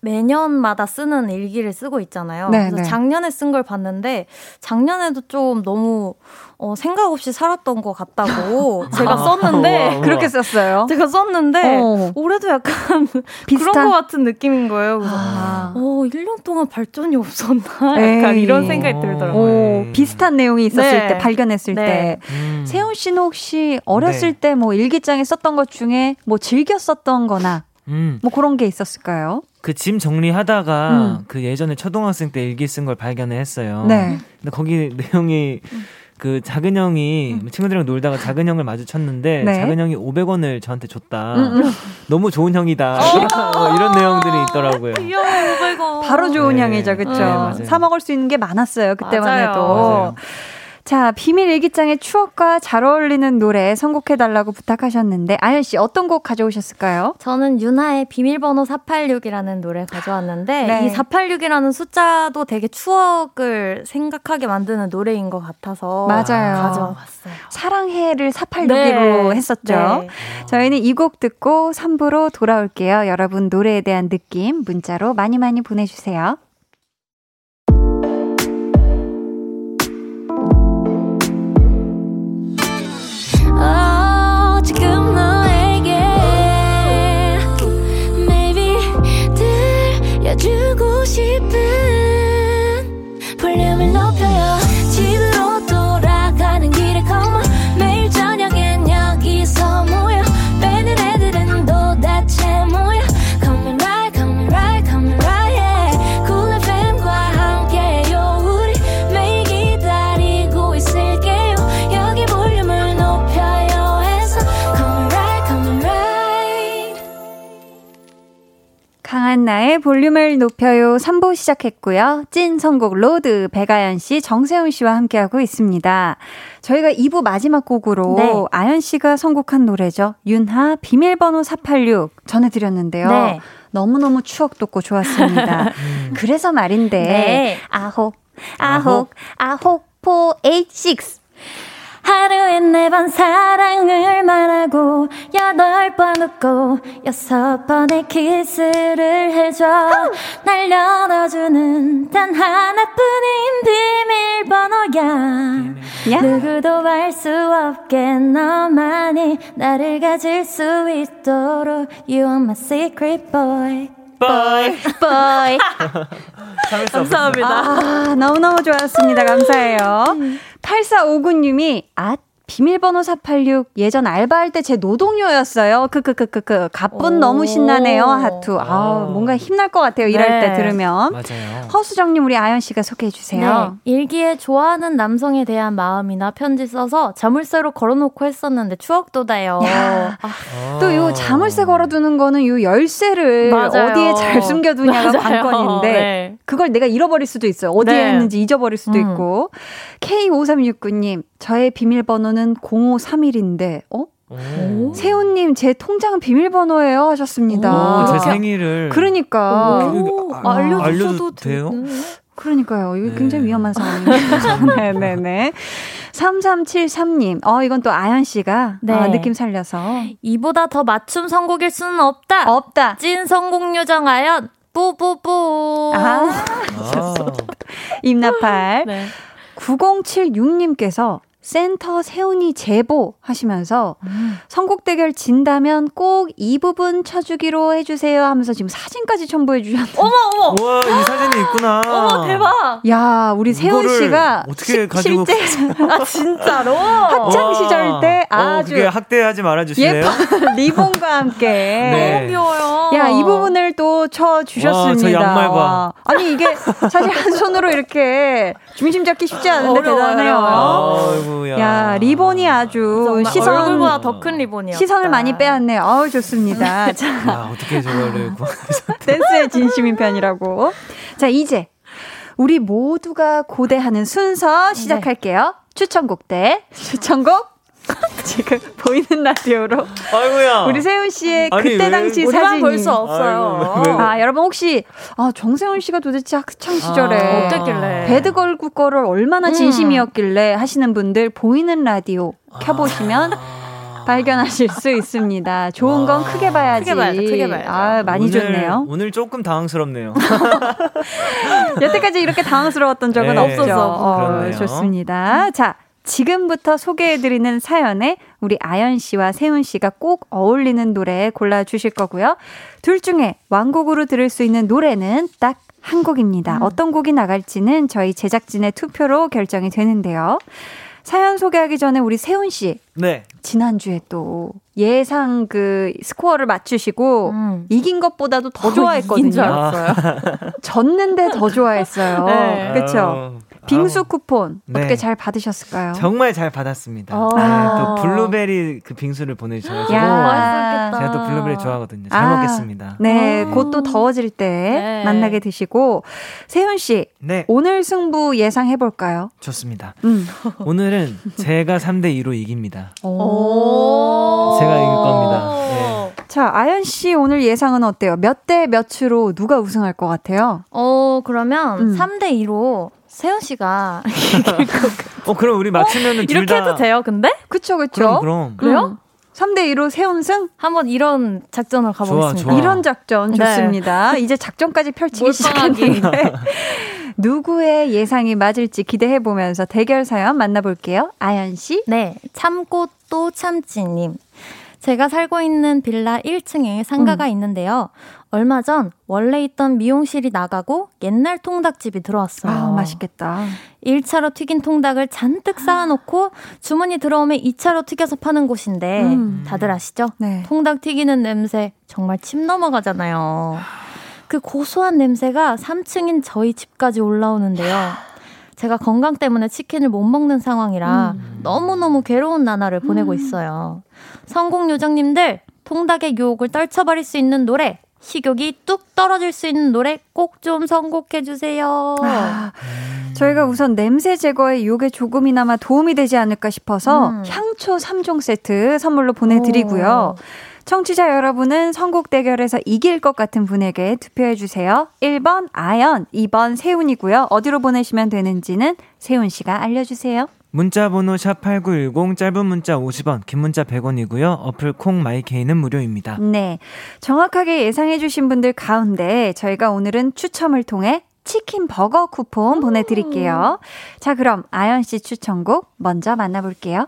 매년마다 쓰는 일기를 쓰고 있잖아요. 네, 그래서 네. 작년에 쓴 걸 봤는데, 작년에도 좀 너무, 어, 생각 없이 살았던 것 같다고 제가 아, 썼는데, 우와. 그렇게 썼어요. 제가 썼는데, 어. 올해도 약간 그런 비슷한? 것 같은 느낌인 거예요. 그래서 아. 어, 1년 동안 발전이 없었나? 에이. 약간 이런 생각이 들더라고요. 오, 네. 비슷한 내용이 있었을 네. 때, 발견했을 네. 때. 음. 세훈 씨는 혹시 어렸을 네. 때뭐 일기장에 썼던 것 중에 뭐 즐겨 썼던 거나 음. 뭐 그런 게 있었을까요? 그 짐 정리하다가 음. 그 예전에 초등학생 때 일기 쓴 걸 발견했어요. 네. 근데 거기 내용이 그 작은 형이 친구들이랑 놀다가 작은 형을 마주쳤는데 음. 네. 작은 형이 500원을 저한테 줬다. 음, 음. 너무 좋은 형이다. 뭐 이런 내용들이 있더라고요. 귀여워, 500원. 바로 좋은 네. 향이죠, 그쵸? 네. 사 먹을 수 있는 게 많았어요, 그때만 맞아요. 해도. 맞아요. 자, 비밀 일기장에 추억과 잘 어울리는 노래 선곡해달라고 부탁하셨는데, 아연 씨 어떤 곡 가져오셨을까요? 저는 윤하의 비밀번호 486이라는 노래 가져왔는데, 네. 이 486이라는 숫자도 되게 추억을 생각하게 만드는 노래인 것 같아서 맞아요. 가져왔어요. 사랑해를 486으로 네. 했었죠. 네. 저희는 이 곡 듣고 3부로 돌아올게요. 여러분 노래에 대한 느낌 문자로 많이 많이 보내주세요. 강한나의 볼륨을 높여요 3부 시작했고요. 찐 선곡 로드 백아연 씨, 정세운 씨와 함께하고 있습니다. 저희가 2부 마지막 곡으로 네. 아연 씨가 선곡한 노래죠. 윤하 비밀번호 486 전해드렸는데요. 네. 너무너무 추억 돋고 좋았습니다. 그래서 말인데 네. 아홉 아홉 아홉 four eight six 하루에 네 번 사랑을 말하고 여덟 번 웃고 여섯 번의 키스를 해줘 날 열어주는 단 하나뿐인 비밀번호야 야. 누구도 알 수 없게 너만이 나를 가질 수 있도록 You are my secret boy 빠이. boy 감사합니다. 아, 너무너무 좋았습니다. 감사해요. 8459님이, 아, 비밀번호 486 예전 알바할 때 제 노동요였어요. 크크크크크. 오. 너무 신나네요. 하투. 아, 아. 뭔가 힘날 것 같아요. 일할 네. 때 들으면. 맞아요. 허수정 님 우리 아연 씨가 소개해 주세요. 네, 일기에 좋아하는 남성에 대한 마음이나 편지 써서 자물쇠로 걸어 놓고 했었는데 추억 돋아요. 야. 아. 또요 자물쇠 걸어 두는 거는 요 열쇠를 맞아요. 어디에 잘 숨겨 두냐가 맞아요. 관건인데 네. 그걸 내가 잃어버릴 수도 있어요. 어디에 네. 했는지 잊어버릴 수도 음. 있고. K5369 님, 저의 비밀번호는 0531인데, 어? 오. 세훈님, 제 통장 비밀번호예요 하셨습니다. 오, 제 이렇게- 생일을. 그러니까. 오, 아, 알려주셔도 알려도 돼요? 되네. 그러니까요. 이거 네. 굉장히 위험한 상황입니다. 네네네. 3373님, 어, 이건 또 아연 씨가 네. 아, 느낌 살려서. 이보다 더 맞춤 선곡일 수는 없다. 없다. 찐 선곡 요정 아연 뿌뿌뿌. 아, 아. 임나팔. 네. 9076님께서 센터 세운이 제보 하시면서 음. 선곡 대결 진다면 꼭 이 부분 쳐주기로 해주세요 하면서 지금 사진까지 첨부해 주셨는데. 어머 어머. 우와, 이 사진이 있구나. 어머 대박. 야, 우리 세운 씨가 어떻게 시- 가지고 실제 아 진짜로? 학창 와. 시절 때 어, 아주 그게 학대하지 말아주실래요? 예쁜 리본과 함께. 네. 너무 귀여워요. 야, 이 부분을 또 쳐 주셨습니다. 와, 저 양말 봐. 아니, 이게 사실 한 손으로 이렇게 중심 잡기 쉽지 않은데 어려워요, 대단해요. 어려워요. 아이고야. 야, 리본이 아주 시선 얼굴보다 더 큰 리본이요. 시선을 많이 빼앗네요. 아우 좋습니다. 자, 야, 어떻게 저거를. 댄스의 진심인 편이라고. 자, 이제 우리 모두가 고대하는 순서 시작할게요. 추천곡 대 추천곡. 지금 보이는 라디오로 아이고야. 우리 세훈 씨의 아니, 그때 왜- 당시 우리만 사진이 볼수 없어요. 아이고, 왜- 왜- 아, 여러분 혹시 아, 정세훈 씨가 도대체 학창 시절에 아, 어땠길래? 배드걸구 거를 얼마나 음. 진심이었길래 하시는 분들 보이는 라디오 켜보시면 아. 발견하실 수 있습니다. 좋은 건 와. 크게 봐야지. 크게 봐야죠, 크게 봐야죠. 아, 많이 오늘, 좋네요. 오늘 조금 당황스럽네요. 여태까지 이렇게 당황스러웠던 적은 네. 없었어. 어. 좋습니다. 자, 지금부터 소개해드리는 사연에 우리 아연 씨와 세훈 씨가 꼭 어울리는 노래 골라주실 거고요. 둘 중에 왕곡으로 들을 수 있는 노래는 딱 한 곡입니다. 어떤 곡이 나갈지는 저희 제작진의 투표로 결정이 되는데요. 사연 소개하기 전에 우리 세운 씨 네. 지난주에 또 예상 그 스코어를 맞추시고 음. 이긴 것보다도 더 좋아했거든요. 알았어요. 졌는데 더 좋아했어요. 네. 그렇죠? 빙수 아우, 쿠폰 네. 어떻게 잘 받으셨을까요? 정말 잘 받았습니다. 어. 네, 또 블루베리 그 빙수를 보내주셔가지고 야. 맛있겠다. 제가 또 블루베리 좋아하거든요. 잘 아, 먹겠습니다. 네, 음. 곧또 더워질 때 네. 만나게 되시고 세훈 씨 네, 오늘 승부 예상해 볼까요? 좋습니다. 음. 오늘은 제가 3대 2로 이깁니다. 오. 제가 이길 겁니다. 네. 자, 아연 씨 오늘 예상은 어때요? 몇 대 몇으로 누가 우승할 것 같아요? 어, 그러면 음. 3대 2로 세훈 씨가 어 그럼 우리 맞추면은 둘 이렇게 다 해도 돼요, 근데? 그쵸, 그쵸. 그럼 그럼. 그래요? 3대 2로 세훈승? 한번 이런 작전을 가보겠습니다. 좋아. 이런 작전 네. 좋습니다. 이제 작전까지 펼치기. 시작했는데 누구의 예상이 맞을지 기대해 보면서 대결 사연 만나볼게요. 아연 씨. 네, 참고 또 참지님. 제가 살고 있는 빌라 1층에 상가가 음. 있는데요. 얼마 전 원래 있던 미용실이 나가고 옛날 통닭집이 들어왔어요. 아, 맛있겠다. 1차로 튀긴 통닭을 잔뜩 쌓아놓고 주문이 들어오면 2차로 튀겨서 파는 곳인데 음. 다들 아시죠? 네. 통닭 튀기는 냄새 정말 침 넘어가잖아요. 그 고소한 냄새가 3층인 저희 집까지 올라오는데요. 제가 건강 때문에 치킨을 못 먹는 상황이라 너무너무 괴로운 나날을 보내고 있어요. 성공 요정님들, 통닭의 유혹을 떨쳐버릴 수 있는 노래, 식욕이 뚝 떨어질 수 있는 노래 꼭 좀 선곡해 주세요. 아, 저희가 우선 냄새 제거에 요게 조금이나마 도움이 되지 않을까 싶어서 음. 향초 3종 세트 선물로 보내드리고요. 청취자 여러분은 선곡 대결에서 이길 것 같은 분에게 투표해 주세요. 1번 아연, 2번 세훈이고요. 어디로 보내시면 되는지는 세훈 씨가 알려주세요. 문자 번호 샵8910 짧은 문자 50원, 긴 문자 100원이고요. 어플 콩 마이케이는 무료입니다. 네. 정확하게 예상해 주신 분들 가운데 저희가 오늘은 추첨을 통해 치킨 버거 쿠폰 보내 드릴게요. 자, 그럼 아연 씨 추천곡 먼저 만나 볼게요.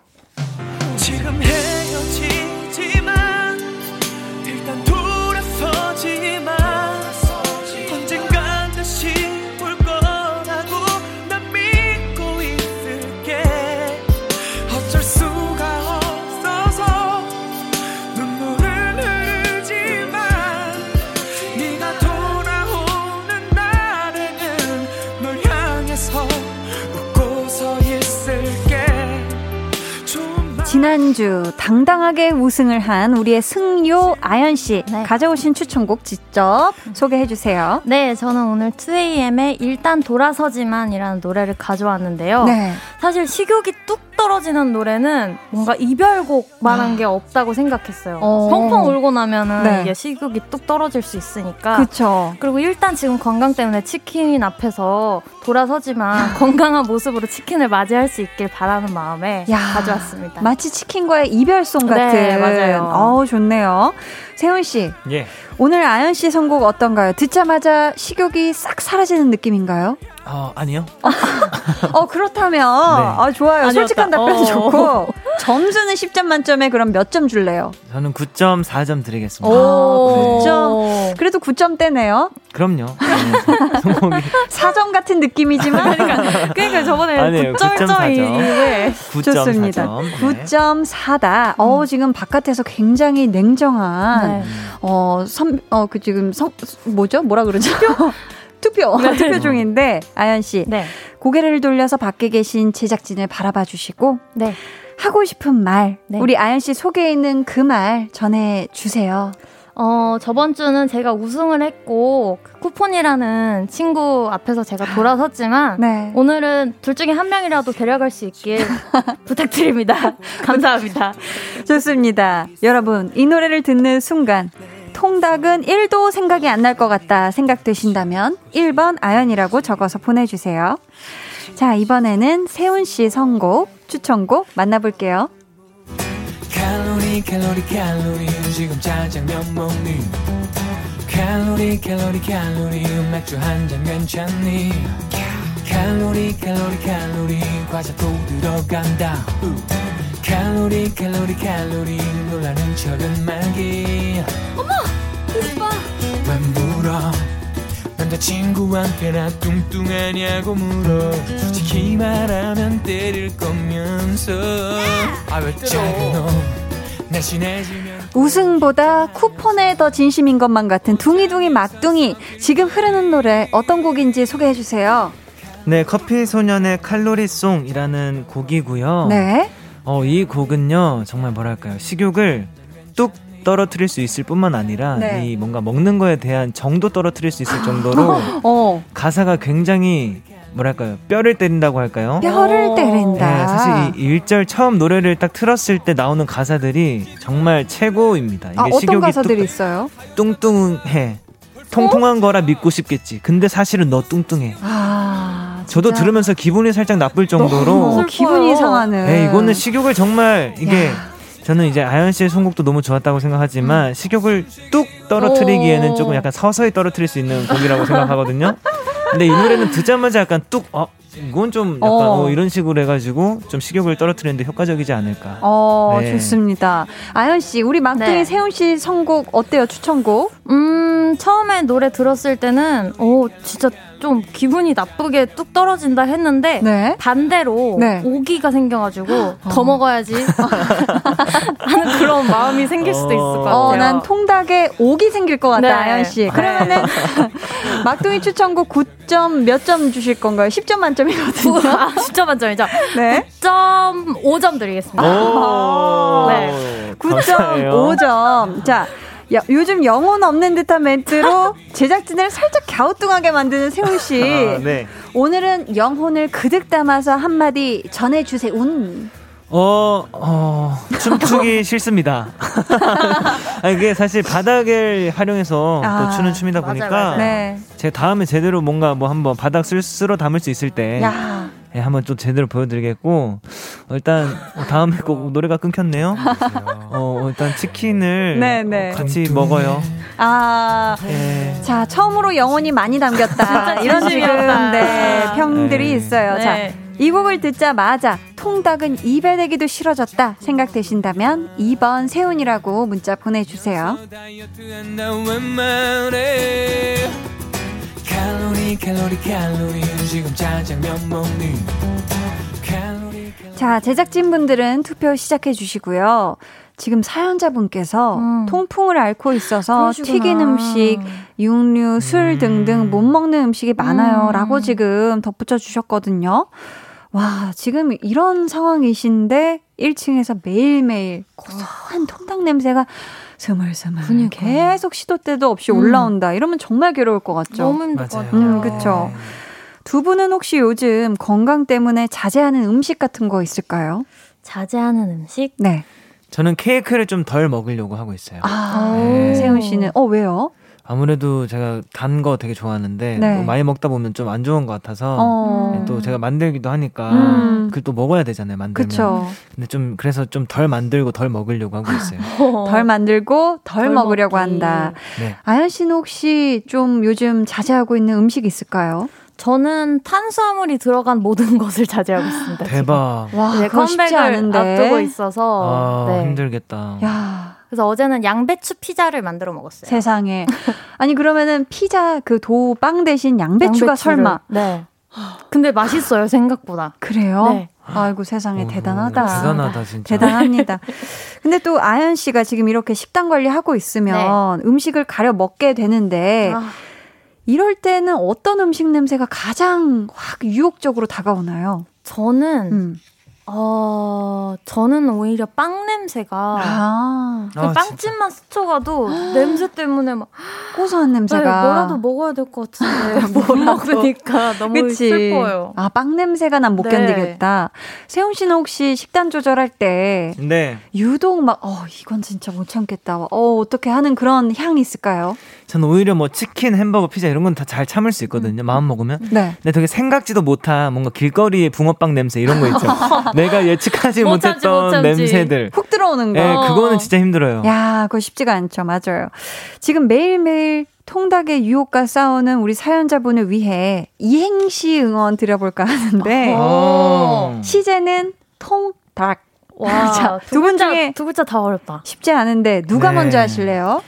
지난주 당당하게 우승을 한 우리의 승요 아연 씨 네. 가져오신 추천곡 직접 소개해 주세요. 네, 저는 오늘 2AM의 일단 돌아서지만이라는 노래를 가져왔는데요. 네. 사실 식욕이 뚝 떨어지는 노래는 뭔가 이별곡만한 게 없다고 생각했어요. 어. 펑펑 울고 나면은 네. 이게 식욕이 뚝 떨어질 수 있으니까. 그쵸. 그리고 일단 지금 건강 때문에 치킨 앞에서 돌아서지만 건강한 모습으로 치킨을 맞이할 수 있길 바라는 마음에 야, 가져왔습니다. 마치 치킨과의 이별송 네, 같은. 맞아요. 어우, 좋네요. 세훈 씨, 예. 오늘 아연 씨 선곡 어떤가요? 듣자마자 식욕이 싹 사라지는 느낌인가요? 어, 아니요. 어, 그렇다면. 아, 좋아요. 아니었다. 솔직한 답변 어. 좋고. 점수는 10점 만점에 그럼 몇 점 줄래요? 저는 9.4점 드리겠습니다. 오, 9점. 그래도 9점대네요. 그럼요. 네. 성공이 4점 같은 느낌이지만. 그러니까 저번에 아니에요. 9점짜리 9.4점. 이후에 9.4점. 좋습니다. 9.4다. 어, 지금 바깥에서 굉장히 냉정한, 네. 어, 선, 어, 그 지금 성, 뭐죠? 뭐라 그러죠? 투표. 투표 중인데, 아연 씨. 네. 고개를 돌려서 밖에 계신 제작진을 바라봐 주시고, 네. 하고 싶은 말, 네. 우리 아연 씨 속에 있는 그 말 전해 주세요. 어, 저번 주는 제가 우승을 했고, 그 쿠폰이라는 친구 앞에서 제가 돌아섰지만, 네. 오늘은 둘 중에 한 명이라도 데려갈 수 있길 부탁드립니다. 감사합니다. 좋습니다. 여러분, 이 노래를 듣는 순간, 통닭은 1도 생각이 안 날 것 같다 생각되신다면 1번 아연이라고 적어서 보내주세요. 자, 이번에는 세훈 씨 선곡, 추천곡 만나볼게요. 칼로리 칼로리 칼로리 지금 짜장면 먹니 칼로리 칼로리 칼로리 맥주 한 잔 괜찮니 칼로리 칼로리 칼로리 과자도 들어간다 우. 칼로리 칼로리 칼로리 놀라는 척은 말기 어머 오빠 왜 물어 남자친구한테 나 뚱뚱하냐고 물어 솔직히 말하면 때릴 거면서 아왜 작은 놈 우승보다 쿠폰에 더 진심인 것만 같은 둥이둥이 막둥이. 지금 흐르는 노래 어떤 곡인지 소개해 주세요. 네, 커피 소년의 칼로리송이라는 곡이고요. 네. 어, 이 곡은요, 정말 뭐랄까요. 식욕을 뚝 떨어뜨릴 수 있을 뿐만 아니라, 네. 이 뭔가 먹는 거에 대한 정도 떨어뜨릴 수 있을 정도로 어, 가사가 굉장히, 뭐랄까요. 뼈를 때린다고 할까요? 뼈를 때린다. 네, 사실 이 1절 처음 노래를 딱 틀었을 때 나오는 가사들이 정말 최고입니다. 이게 아, 어떤 식욕이 가사들이 뚝, 있어요? 뚱뚱해. 통통한 거라 믿고 싶겠지. 근데 사실은 너 뚱뚱해. 아, 저도 진짜 들으면서 기분이 살짝 나쁠 정도로 어, 기분이 상하는. 네, 이거는 식욕을 정말 이게 야. 저는 이제 아연 씨의 선곡도 너무 좋았다고 생각하지만 식욕을 뚝 떨어뜨리기에는 오. 조금 약간 서서히 떨어뜨릴 수 있는 곡이라고 생각하거든요. 근데 이 노래는 듣자마자 약간 뚝 어, 이건 좀 약간 어. 어, 이런 식으로 해가지고 좀 식욕을 떨어뜨리는데 효과적이지 않을까. 어, 네. 좋습니다. 아연 씨, 우리 막둥이 네. 세훈 씨 선곡 어때요? 추천곡? 음, 처음에 노래 들었을 때는, 오, 진짜 좀 기분이 나쁘게 뚝 떨어진다 했는데, 네. 반대로 네. 오기가 생겨가지고, 더 먹어야지. 하는 그런 마음이 생길 수도 있을 것 같아요. 어, 난 통닭에 옥이 생길 것 같다, 네. 아연 씨. 그러면은 막둥이 추천곡 9점 몇 점 주실 건가요? 10점 만점이거든요. 아, 10점 만점이죠? 네. 9.5점 드리겠습니다. 오, 네. 감사해요. 9.5점. 자, 야, 요즘 영혼 없는 듯한 멘트로 제작진을 살짝 갸우뚱하게 만드는 세훈 씨. 아, 네. 오늘은 영혼을 그득 담아서 한마디 전해주세요. 운. 어, 어, 춤추기 싫습니다. 아, 이게 사실 바닥을 활용해서 아, 또 추는 춤이다 보니까 맞아요. 네. 제가 다음에 제대로 뭔가 뭐 한번 바닥 쓸, 쓸어 담을 수 있을 때 야. 예, 한번 좀 제대로 보여드리겠고 어, 일단 어, 다음에 꼭 노래가 끊겼네요. 어, 일단 치킨을 네, 네. 어, 같이 먹어요. 아. 예. 자, 처음으로 영혼이 많이 담겼다. 이런 지금. 네, 평들이 네. 있어요. 네. 자, 이 곡을 듣자마자 통닭은 입에 대기도 싫어졌다 생각되신다면 2번 세훈이라고 문자 보내주세요. 칼로리 칼로리 칼로리 지금 짜장면 먹니 칼로리 칼로리 자, 제작진분들은 투표 시작해 주시고요. 지금 사연자분께서 음. 통풍을 앓고 있어서 그러시구나. 튀긴 음식, 육류, 술 등등 못 먹는 음식이 많아요. 음. 라고 지금 덧붙여 주셨거든요. 와, 지금 이런 상황이신데 1층에서 매일매일 고소한 통닭 냄새가 스물스물 그니까. 계속 시도 때도 없이 음. 올라온다. 이러면 정말 괴로울 것 같죠. 너무 힘들 것. 같아요. 음, 그쵸. 두 분은 혹시 요즘 건강 때문에 자제하는 음식 같은 거 있을까요? 자제하는 음식? 네. 저는 케이크를 좀 덜 먹으려고 하고 있어요. 아, 네. 세훈 씨는 어 왜요? 아무래도 제가 단 거 되게 좋아하는데 네. 뭐 많이 먹다 보면 좀 안 좋은 것 같아서 어. 네, 또 제가 만들기도 하니까 음. 그걸 또 먹어야 되잖아요 만들면 그쵸. 근데 좀 그래서 좀 덜 만들고 덜 먹으려고 하고 있어요 덜 만들고 덜, 덜 먹으려고 먹기. 한다. 네. 아연 씨는 혹시 좀 요즘 자제하고 있는 음식 있을까요? 저는 탄수화물이 들어간 모든 것을 자제하고 있습니다. 대박 와, 네, 컴백을 않은데. 앞두고 있어서 아 네. 힘들겠다 야, 그래서 어제는 양배추 피자를 만들어 먹었어요. 세상에. 아니 그러면은 피자 그 도 빵 대신 양배추가 양배추를. 설마 네. 근데 맛있어요 생각보다. 그래요? 네. 아이고 세상에 오, 대단하다. 대단하다 진짜 대단합니다. 근데 또 아연 씨가 지금 이렇게 식단 관리하고 있으면 음식을 가려 먹게 되는데 아, 이럴 때는 어떤 음식 냄새가 가장 확 유혹적으로 다가오나요? 저는 음. 어 저는 오히려 빵 냄새가 아, 그 아, 빵집만 스쳐가도 냄새 때문에 막 고소한 네, 냄새가. 뭐라도 먹어야 될 것 같은데 못 먹으니까 너무 그치. 슬퍼요. 아, 빵 냄새가 난못 네. 견디겠다. 세훈 씨는 혹시 식단 조절할 때 네 유독 막, 어, 이건 진짜 못 참겠다. 어, 어떻게 하는 그런 향이 있을까요? 저는 오히려 뭐 치킨 햄버거 피자 이런 건 다 잘 참을 수 있거든요 마음 먹으면 네. 근데 되게 생각지도 못한 뭔가 길거리에 붕어빵 냄새 이런 거 있죠 내가 예측하지 못 참지, 못했던 못 참지. 냄새들 훅 들어오는 거. 예 그거는 진짜 힘들어요 야, 그거 쉽지가 않죠. 맞아요. 지금 매일매일 통닭의 유혹과 싸우는 우리 사연자분을 위해 이행시 응원 드려볼까 하는데, 어. 시제는 통닭. 와, 자, 두 두분 글자, 중에 두 글자 다 어렵다. 쉽지 않은데, 누가 네. 먼저 하실래요?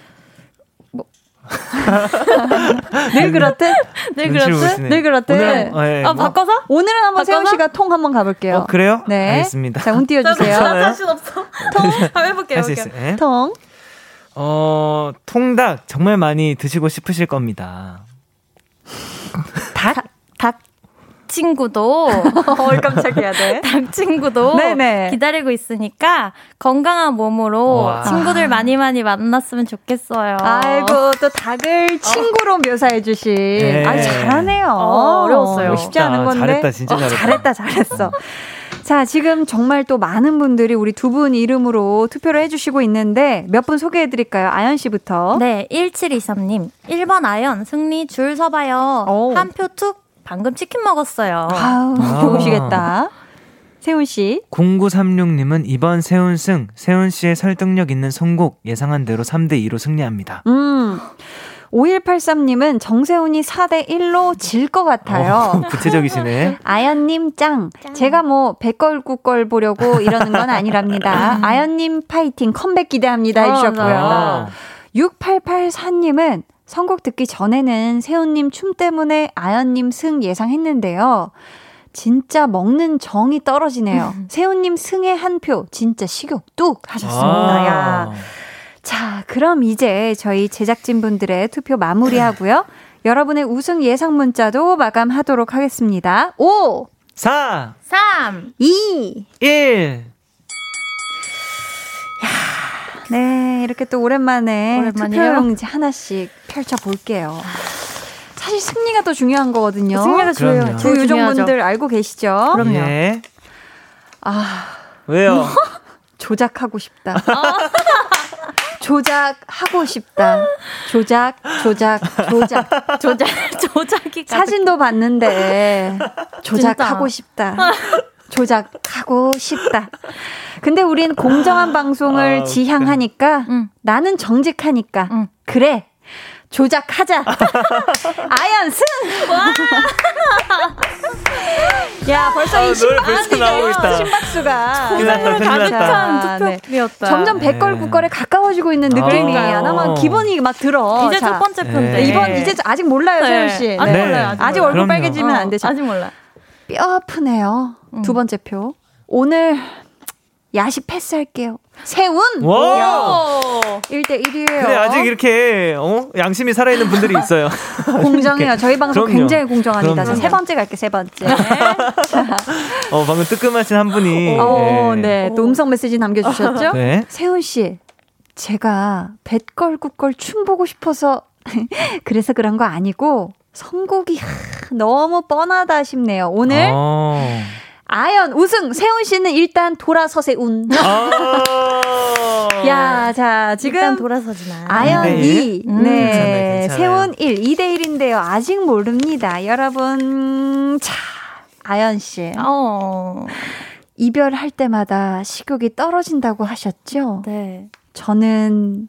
뭐. 늘 그렇듯? 네. 늘 그렇듯? 오늘은, 어, 예, 아, 뭐. 바꿔서? 오늘은 한번 세훈 바꿔서? 씨가 통 한번 가볼게요. 어, 그래요? 네. 알겠습니다. 자, 운 띄워주세요. 나 자신 없어. 통. 한번 해볼게요. 할수 해볼게요. 있어요. 예? 통. 어, 통닭 정말 많이 드시고 싶으실 겁니다. 닭. 닭. 친구도 헐 깜짝이야, 네. 닭 친구도 네네. 기다리고 있으니까 건강한 몸으로 와. 친구들 많이 많이 만났으면 좋겠어요. 아이고 또 닭을 친구로 묘사해 주신 네. 아 잘하네요. 어, 어려웠어요. 쉽지 않은 건데. 잘했다, 진짜 어, 잘했다. 잘했다, 잘했어. 자, 지금 정말 또 많은 분들이 우리 두 분 이름으로 투표를 해주시고 있는데 몇 분 소개해 드릴까요? 아연 씨부터. 네, 1723님. 1번 아연, 승리 줄 서봐요. 오. 한표 툭. 방금 치킨 먹었어요. 아우, 아. 좋으시겠다. 세훈 씨. 0936님은 이번 세훈 승, 세훈 씨의 설득력 있는 선곡 예상한 대로 3대 2로 승리합니다. 음. 5183님은 정세훈이 4대 1로 질 것 같아요. 어, 구체적이시네. 아연님 짱. 제가 뭐 백걸국걸 보려고 이러는 건 아니랍니다. 아연님 파이팅 컴백 기대합니다 어, 해주셨고요. 감사합니다. 6884님은 선곡 듣기 전에는 세훈님 춤 때문에 아연님 승 예상했는데요. 진짜 먹는 정이 떨어지네요. 세훈님 승의 한 표 진짜 식욕 뚝 하셨습니다. 야. 아. 자, 그럼 이제 저희 제작진분들의 투표 마무리하고요. 여러분의 우승 예상 문자도 마감하도록 하겠습니다. 5, 4, 3. 2, 1. 네, 이렇게 또 오랜만에? 투표용지 하나씩 펼쳐볼게요. 사실 승리가 더 중요한 거거든요. 승리가. 중요해요. 두 요정분들. 알고 계시죠? 그럼요. 예. 아, 왜요? 조작하고 싶다. 조작하고 싶다. 조작, 조작, 조작. 조작, 조작이 사진도 봤는데 조작하고. 싶다. 조작하고 싶다. 근데 우린 공정한 방송을 아, 지향하니까 응. 나는 정직하니까 응. 그래. 조작하자. 아연 승! 야, 벌써 아, 이 심박수가, 나오고 있다. 났다. 자, 네. 투표였다. 점점 네. 백걸 국걸에 가까워지고 있는 느낌이 그러니까요. 아나만 기분이 막 들어. 이제 자, 첫 번째 네. 편인데. 이번 이제 아직 몰라요, 네. 세훈 씨. 아직 네. 몰라요. 아직, 아직 몰라요. 얼굴 그럼요. 빨개지면 안 되죠. 아직 몰라요. 뼈 아프네요. 음. 두 번째 표. 오늘 야식 패스할게요. 세운 와! 1대 1이에요. 그래, 아직 이렇게, 어? 양심이 살아있는 분들이 있어요. 공정해요. 저희 방송 그럼요. 굉장히 공정합니다. 그럼요. 자, 세 번째 갈게요. 세 번째. 어, 방금 뜨끔하신 한 분이. 어, 예. 네. 또 음성 메시지 남겨주셨죠? 네. 세훈 씨, 제가 뱃걸국걸 춤 보고 싶어서 그래서 그런 거 아니고 선곡이 하, 너무 뻔하다 싶네요. 오늘 어. 아연 우승 세훈 씨는 일단 돌아서세 운. 아. 야, 자 일단 지금 돌아서지만. 아연 네. 2, 음, 네, 괜찮아요, 괜찮아요. 세훈 1, 2대 1인데요. 아직 모릅니다. 여러분, 자, 아연 씨. 어. 이별할 때마다 식욕이 떨어진다고 하셨죠? 네. 저는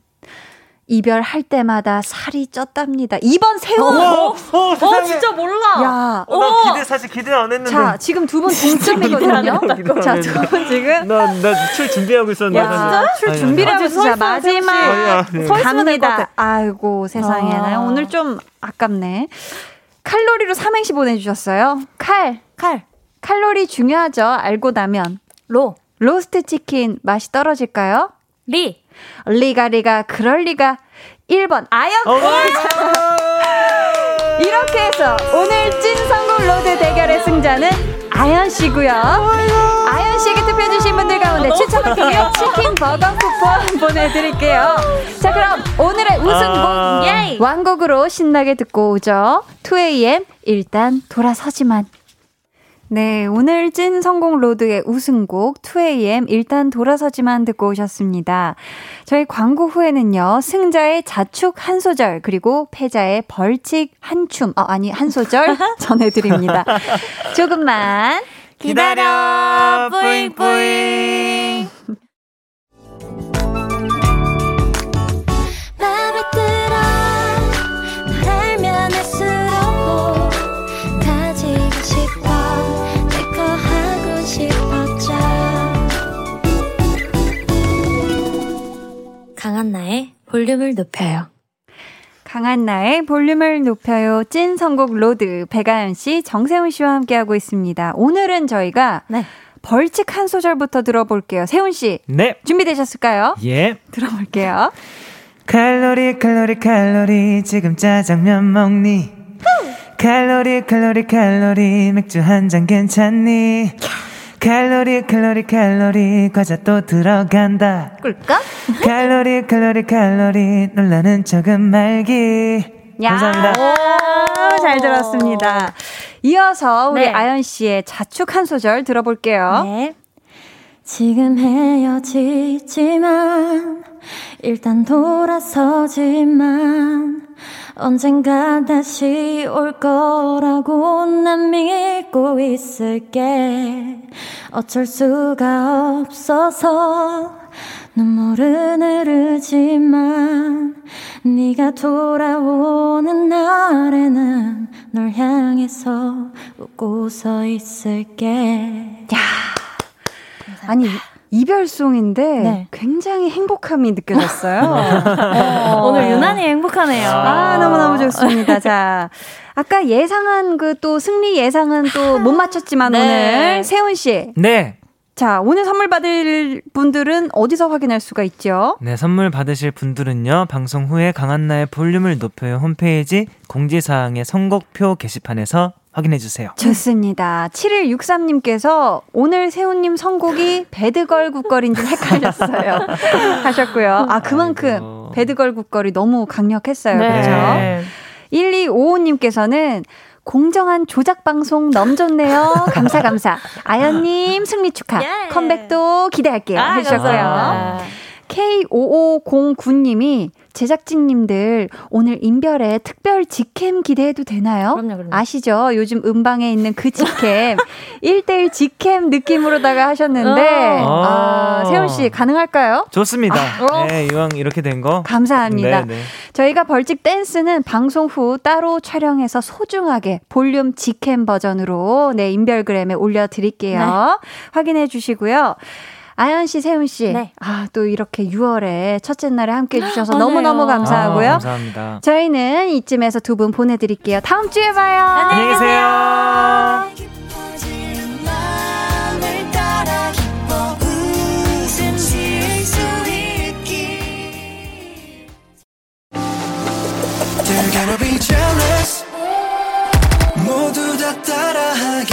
이별할 때마다 살이 쪘답니다. 이번 세훈! 어, 어, 세상에. 몰라. 야, 어, 나 기대, 사실 기대 안 했는데. 자, 지금 두 분 동점이거든요. 자. 두 분 지금. 나, 나출 준비하고 있었는데. 야, 사실. 출 준비를. 하고 있어. 자, 마지막. 아니야, 네. 갑니다. 아이고, 세상에. 아. 나 오늘 좀 아깝네. 칼로리로 삼행시 보내 주셨어요. 칼. 칼. 칼로리 중요하죠. 알고 나면. 로. 로스트 치킨 맛이 떨어질까요? 리. 리가 리가 그럴 리가 1번 아연 어, 이렇게 해서 오늘 찐 선곡 로드 대결의 승자는 아연 씨고요. 아연 씨에게 투표해 주신 분들 가운데 추첨을 통해 치킨 버거 쿠폰 보내드릴게요. 자 그럼 오늘의 우승곡 아. 예이! 완곡으로 신나게 듣고 오죠. 2AM 일단 돌아서지만 네, 오늘 찐 선곡 로드의 우승곡 2AM 일단 돌아서지만 듣고 오셨습니다. 저희 광고 후에는요, 승자의 자축 한 소절, 그리고 패자의 벌칙 한 춤, 어, 아니, 한 소절 전해 드립니다. 조금만 기다려, 뿌잉 뿌잉. 강한나의 볼륨을 높여요. 강한 나의 볼륨을 높여요. 찐 선곡 로드 배가연 씨, 정세훈 씨와 함께하고 있습니다. 오늘은 저희가 네. 벌칙 한 소절부터 들어볼게요. 세훈 씨, 네. 준비되셨을까요? 예. 들어볼게요. 칼로리 칼로리 칼로리 지금 짜장면 먹니 칼로리 칼로리 칼로리 맥주 한 잔 괜찮니 칼로리 칼로리 칼로리 과자 또 들어간다 꿀꺽? 칼로리 칼로리 칼로리 놀라는 척은 말기 야. 감사합니다 오, 잘 들었습니다. 이어서 우리 네. 아연 씨의 자축 한 소절 들어볼게요. 네. 지금 헤어지지만 일단 돌아서지만 언젠가 다시 올 거라고 난 믿고 있을게. 어쩔 수가 없어서 눈물은 흐르지만 네가 돌아오는 날에는 널 향해서 웃고 서 있을게 아니, 이별송인데 네. 굉장히 행복함이 느껴졌어요. 어. 오늘 유난히 행복하네요. 아, 너무너무 좋습니다. 자, 아까 예상한 그 또 승리 예상은 또 못 맞췄지만 네. 오늘 세훈 씨. 네 자, 오늘 선물 받을 분들은 어디서 확인할 수가 있죠? 네, 선물 받으실 분들은요, 방송 후에 강한나의 볼륨을 높여요 홈페이지 공지사항의 선곡표 게시판에서 확인해 주세요. 좋습니다. 7163님께서 오늘 세훈님 선곡이 배드걸 굿걸인 줄 헷갈렸어요. 하셨고요. 아, 그만큼 아이고. 배드걸 굿걸이 너무 강력했어요. 네. 그렇죠? 네. 1255님께서는 공정한 조작 방송 너무 좋네요. 감사 감사. 아연님 승리 축하. 예. 컴백도 기대할게요. 아, 해주셨고요. 감사합니다. K5509님이 제작진님들 오늘 인별에 특별 직캠 기대해도 되나요? 그럼요, 그럼요. 아시죠? 요즘 음방에 있는 그 직캠 1대1 직캠 느낌으로다가 하셨는데 어. 아, 세훈 씨 가능할까요? 좋습니다. 어. 네, 이왕 이렇게 된 거. 감사합니다. 네, 네. 저희가 벌칙 댄스는 방송 후 따로 촬영해서 소중하게 볼륨 직캠 버전으로 네, 인별그램에 올려드릴게요. 확인해 주시고요. 아연 씨, 세훈 씨. 네. 아, 또 이렇게 6월에 첫째 날에 함께 해주셔서 맞아요. 너무너무 감사하고요. 아, 감사합니다. 저희는 이쯤에서 두 분 보내드릴게요. 다음 주에 봐요. 안녕히 계세요. 모두 다 따라하게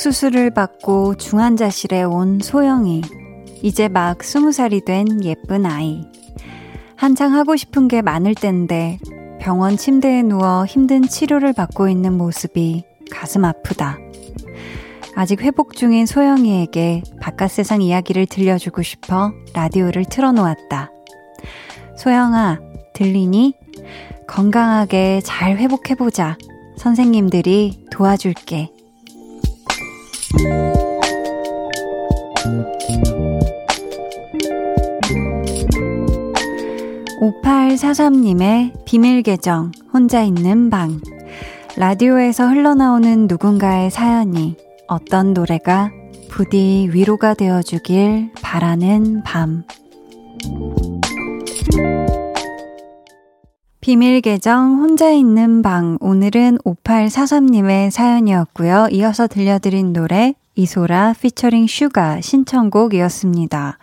수술을 받고 중환자실에 온 소영이. 이제 막 스무 살이 된 예쁜 아이. 한창 하고 싶은 게 많을 텐데 병원 침대에 누워 힘든 치료를 받고 있는 모습이 가슴 아프다. 아직 회복 중인 소영이에게 바깥 세상 이야기를 들려주고 싶어 라디오를 틀어놓았다. 소영아, 들리니? 건강하게 잘 회복해보자. 선생님들이 도와줄게. 5843님의 비밀 계정, 혼자 있는 방. 라디오에서 흘러나오는 누군가의 사연이 어떤 노래가 부디 위로가 되어주길 바라는 밤. 비밀 계정 혼자 있는 방 오늘은 5843님의 사연이었고요. 이어서 들려드린 노래 이소라 피처링 슈가 신청곡이었습니다.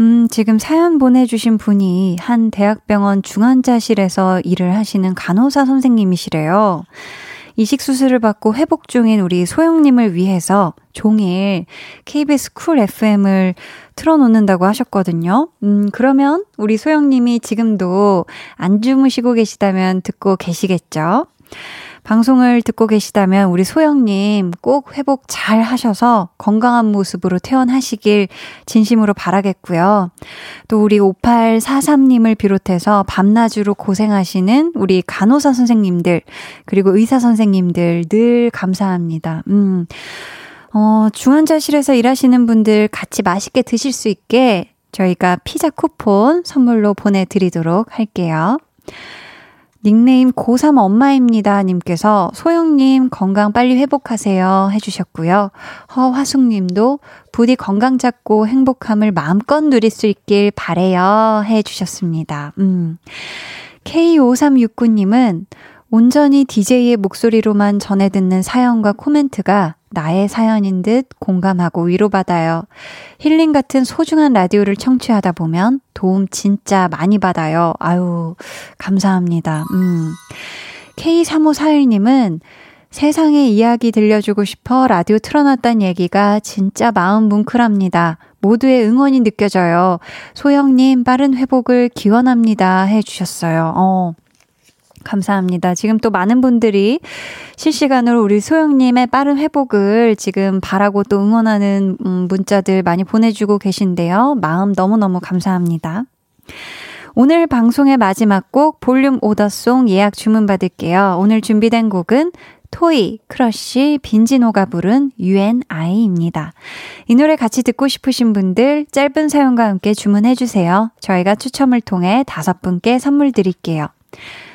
음, 지금 사연 보내주신 분이 한 대학병원 중환자실에서 일을 하시는 간호사 선생님이시래요. 이식 수술을 받고 회복 중인 우리 소영님을 위해서 종일 KBS 쿨 FM을 틀어놓는다고 하셨거든요. 음, 그러면 우리 소영님이 지금도 안 주무시고 계시다면 듣고 계시겠죠? 방송을 듣고 계시다면 우리 소영님 꼭 회복 잘 하셔서 건강한 모습으로 퇴원하시길 진심으로 바라겠고요. 또 우리 5843님을 비롯해서 밤낮으로 고생하시는 우리 간호사 선생님들, 그리고 의사 선생님들 늘 감사합니다. 음. 어, 중환자실에서 일하시는 분들 같이 맛있게 드실 수 있게 저희가 피자 쿠폰 선물로 보내드리도록 할게요. 닉네임 고3 엄마입니다. 님께서 소영님 건강 빨리 회복하세요. 해주셨고요. 허화숙 님도 부디 건강 잡고 행복함을 마음껏 누릴 수 있길 바래요. 해주셨습니다. 음. K5369님은 온전히 DJ의 목소리로만 전해 듣는 사연과 코멘트가 나의 사연인 듯 공감하고 위로받아요. 힐링 같은 소중한 라디오를 청취하다 보면 도움 진짜 많이 받아요. 아유, 감사합니다. 음. K3541님은 세상에 이야기 들려주고 싶어 라디오 틀어놨단 얘기가 진짜 마음 뭉클합니다. 모두의 응원이 느껴져요. 소영님, 빠른 회복을 기원합니다. 해주셨어요. 어. 감사합니다. 지금 또 많은 분들이 실시간으로 우리 소영님의 빠른 회복을 지금 바라고 또 응원하는 음, 문자들 많이 보내주고 계신데요. 마음 너무너무 감사합니다. 오늘 방송의 마지막 곡 볼륨 오더송 예약 주문 받을게요. 오늘 준비된 곡은 토이, 크러쉬, 빈지노가 부른 U & I입니다. 이 노래 같이 듣고 싶으신 분들 짧은 사연과 함께 주문해주세요. 저희가 추첨을 통해 다섯 분께 선물 드릴게요.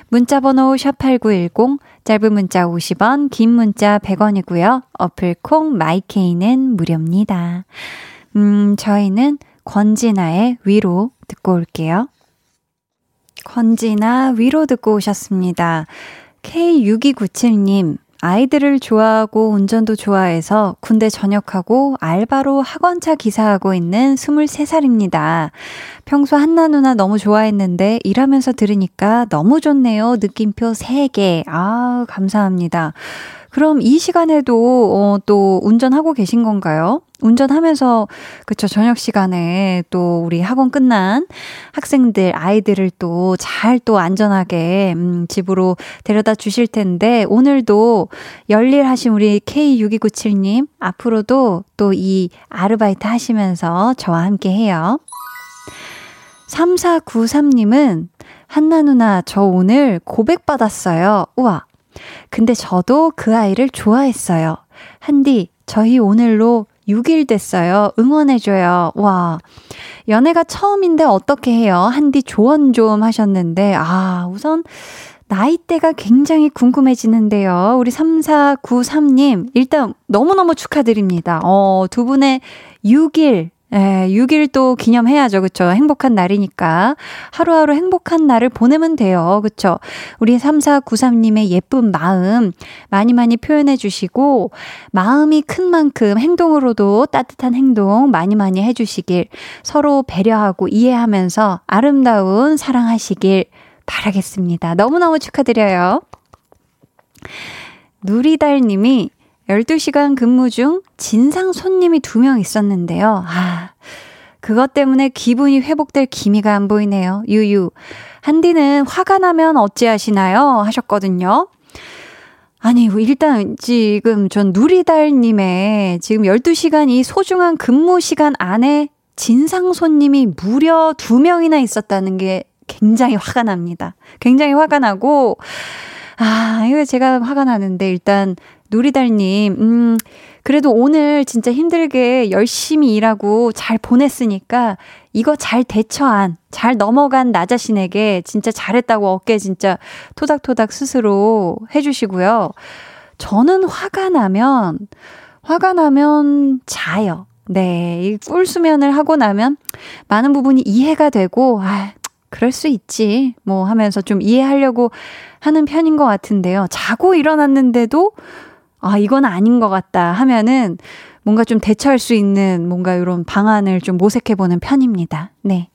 문자번호 샵8910, 짧은 문자 50원, 긴 문자 100원이고요. 어플 콩 마이케이는 무료입니다. 음, 저희는 권진아의 위로 듣고 올게요. 권진아 위로 듣고 오셨습니다. K6297님, 아이들을 좋아하고 운전도 좋아해서 군대 전역하고 알바로 학원차 기사하고 있는 23살입니다. 평소 한나 누나 너무 좋아했는데 일하면서 들으니까 너무 좋네요. 느낌표 3개. 아, 감사합니다. 그럼 이 시간에도 어, 또 운전하고 계신 건가요? 운전하면서 그쵸 저녁 시간에 또 우리 학원 끝난 학생들 아이들을 또 잘또 또 안전하게 음, 집으로 데려다 주실 텐데 오늘도 열일하신 우리 K6297님 앞으로도 또 이 아르바이트 하시면서 저와 함께 해요. 3493님은 한나 누나 저 오늘 고백 받았어요. 우와. 근데 저도 그 아이를 좋아했어요. 한디, 저희 오늘로 6일 됐어요. 응원해줘요. 와. 연애가 처음인데 어떻게 해요? 한디 조언 좀 하셨는데, 아, 우선, 나이대가 굉장히 궁금해지는데요. 우리 3493님, 일단 너무너무 축하드립니다. 어, 두 분의 6일, 예, 6일 또 기념해야죠. 그쵸? 행복한 날이니까. 하루하루 행복한 날을 보내면 돼요. 그쵸? 우리 3493님의 예쁜 마음 많이 많이 표현해 주시고, 마음이 큰 만큼 행동으로도 따뜻한 행동 많이 많이 해 주시길, 서로 배려하고 이해하면서 아름다운 사랑하시길 바라겠습니다. 너무너무 축하드려요. 누리달 님이 12시간 근무 중 진상 손님이 두 명 있었는데요. 아, 그것 때문에 기분이 회복될 기미가 안 보이네요. 유유. 한디는 화가 나면 어찌하시나요? 하셨거든요. 아니, 일단 지금 전 누리달님의 지금 12시간 이 소중한 근무 시간 안에 진상 손님이 무려 두 명이나 있었다는 게 굉장히 화가 납니다. 굉장히 화가 나고, 아, 이거 제가 화가 나는데 일단 누리달님, 음, 그래도 오늘 진짜 힘들게 열심히 일하고 잘 보냈으니까 이거 잘 대처한, 잘 넘어간 나 자신에게 진짜 잘했다고 어깨 진짜 토닥토닥 스스로 해주시고요. 저는 화가 나면, 화가 나면 자요. 네. 이 꿀수면을 하고 나면 많은 부분이 이해가 되고, 아, 그럴 수 있지. 뭐 하면서 좀 이해하려고 하는 편인 것 같은데요. 자고 일어났는데도 아, 이건 아닌 것 같다 하면은 뭔가 좀 대처할 수 있는 뭔가 이런 방안을 좀 모색해보는 편입니다. 네.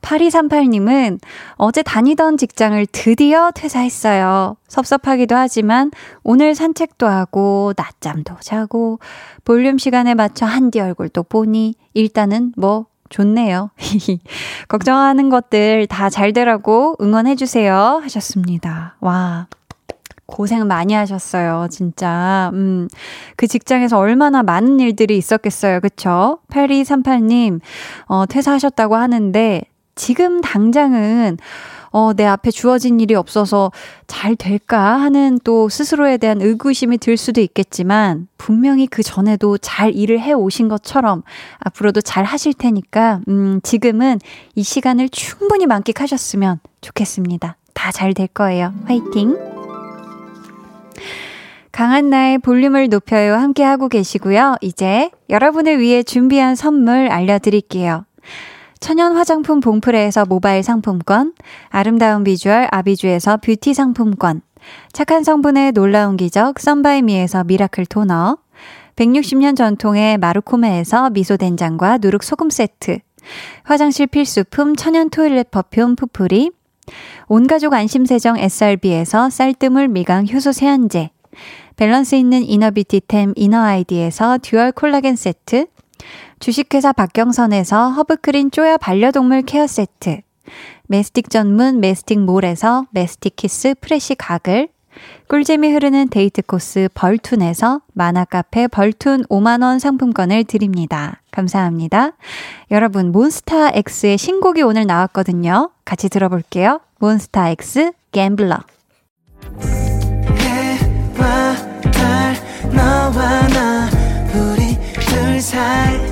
8238님은 어제 다니던 직장을 드디어 퇴사했어요. 섭섭하기도 하지만 오늘 산책도 하고 낮잠도 자고 볼륨 시간에 맞춰 한디 얼굴도 보니 일단은 뭐 좋네요. 걱정하는 것들 다 잘 되라고 응원해주세요. 하셨습니다. 와. 고생 많이 하셨어요, 진짜. 음, 그 직장에서 얼마나 많은 일들이 있었겠어요, 그쵸? 8238님, 어, 퇴사하셨다고 하는데, 지금 당장은, 어, 내 앞에 주어진 일이 없어서 잘 될까 하는 또 스스로에 대한 의구심이 들 수도 있겠지만, 분명히 그 전에도 잘 일을 해 오신 것처럼 앞으로도 잘 하실 테니까, 음, 지금은 이 시간을 충분히 만끽하셨으면 좋겠습니다. 다 잘 될 거예요. 화이팅! 강한 나의 볼륨을 높여요 함께 하고 계시고요. 이제 여러분을 위해 준비한 선물 알려드릴게요. 천연 화장품 봉프레에서 모바일 상품권, 아름다운 비주얼 아비주에서 뷰티 상품권, 착한 성분의 놀라운 기적 썬바이미에서 미라클 토너, 160년 전통의 마루코메에서 미소된장과 누룩소금 세트, 화장실 필수품 천연 토일렛 퍼퓸 푸풀이, 온가족 안심세정 SRB에서 쌀뜨물 미강 효소 세안제, 밸런스 있는 이너비티템 이너아이디에서 듀얼 콜라겐 세트, 주식회사 박경선에서 허브크린 쪼야 반려동물 케어 세트, 메스틱 전문 메스틱 몰에서 메스틱 키스 프레시 가글, 꿀잼이 흐르는 데이트 코스 벌툰에서 만화카페 벌툰 5만원 상품권을 드립니다. 감사합니다. 여러분, 몬스타 X의 신곡이 오늘 나왔거든요. 같이 들어볼게요. 몬스타 X 갬블러. 해와 달 너와 나 우리 둘 사이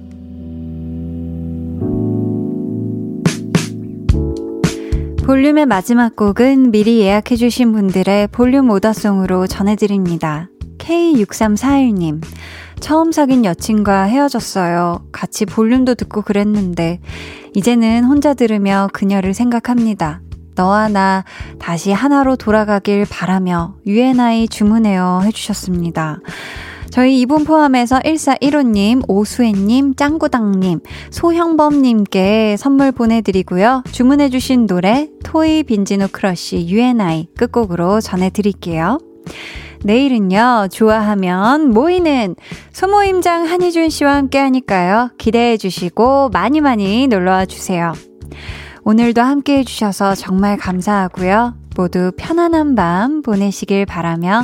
볼륨의 마지막 곡은 미리 예약해주신 분들의 볼륨 오더송으로 전해드립니다. K6341님. 처음 사귄 여친과 헤어졌어요. 같이 볼륨도 듣고 그랬는데, 이제는 혼자 들으며 그녀를 생각합니다. 너와 나 다시 하나로 돌아가길 바라며 U & I 주문해요 해주셨습니다. 저희 이분 포함해서 1415님, 오수혜님, 짱구당님, 소형범님께 선물 보내드리고요. 주문해주신 노래, 토이 빈지노 크러쉬 U & I 끝곡으로 전해드릴게요. 내일은요, 좋아하면 모이는 소모임장 한희준 씨와 함께 하니까요. 기대해 주시고 많이 많이 놀러와 주세요. 오늘도 함께 해주셔서 정말 감사하고요. 모두 편안한 밤 보내시길 바라며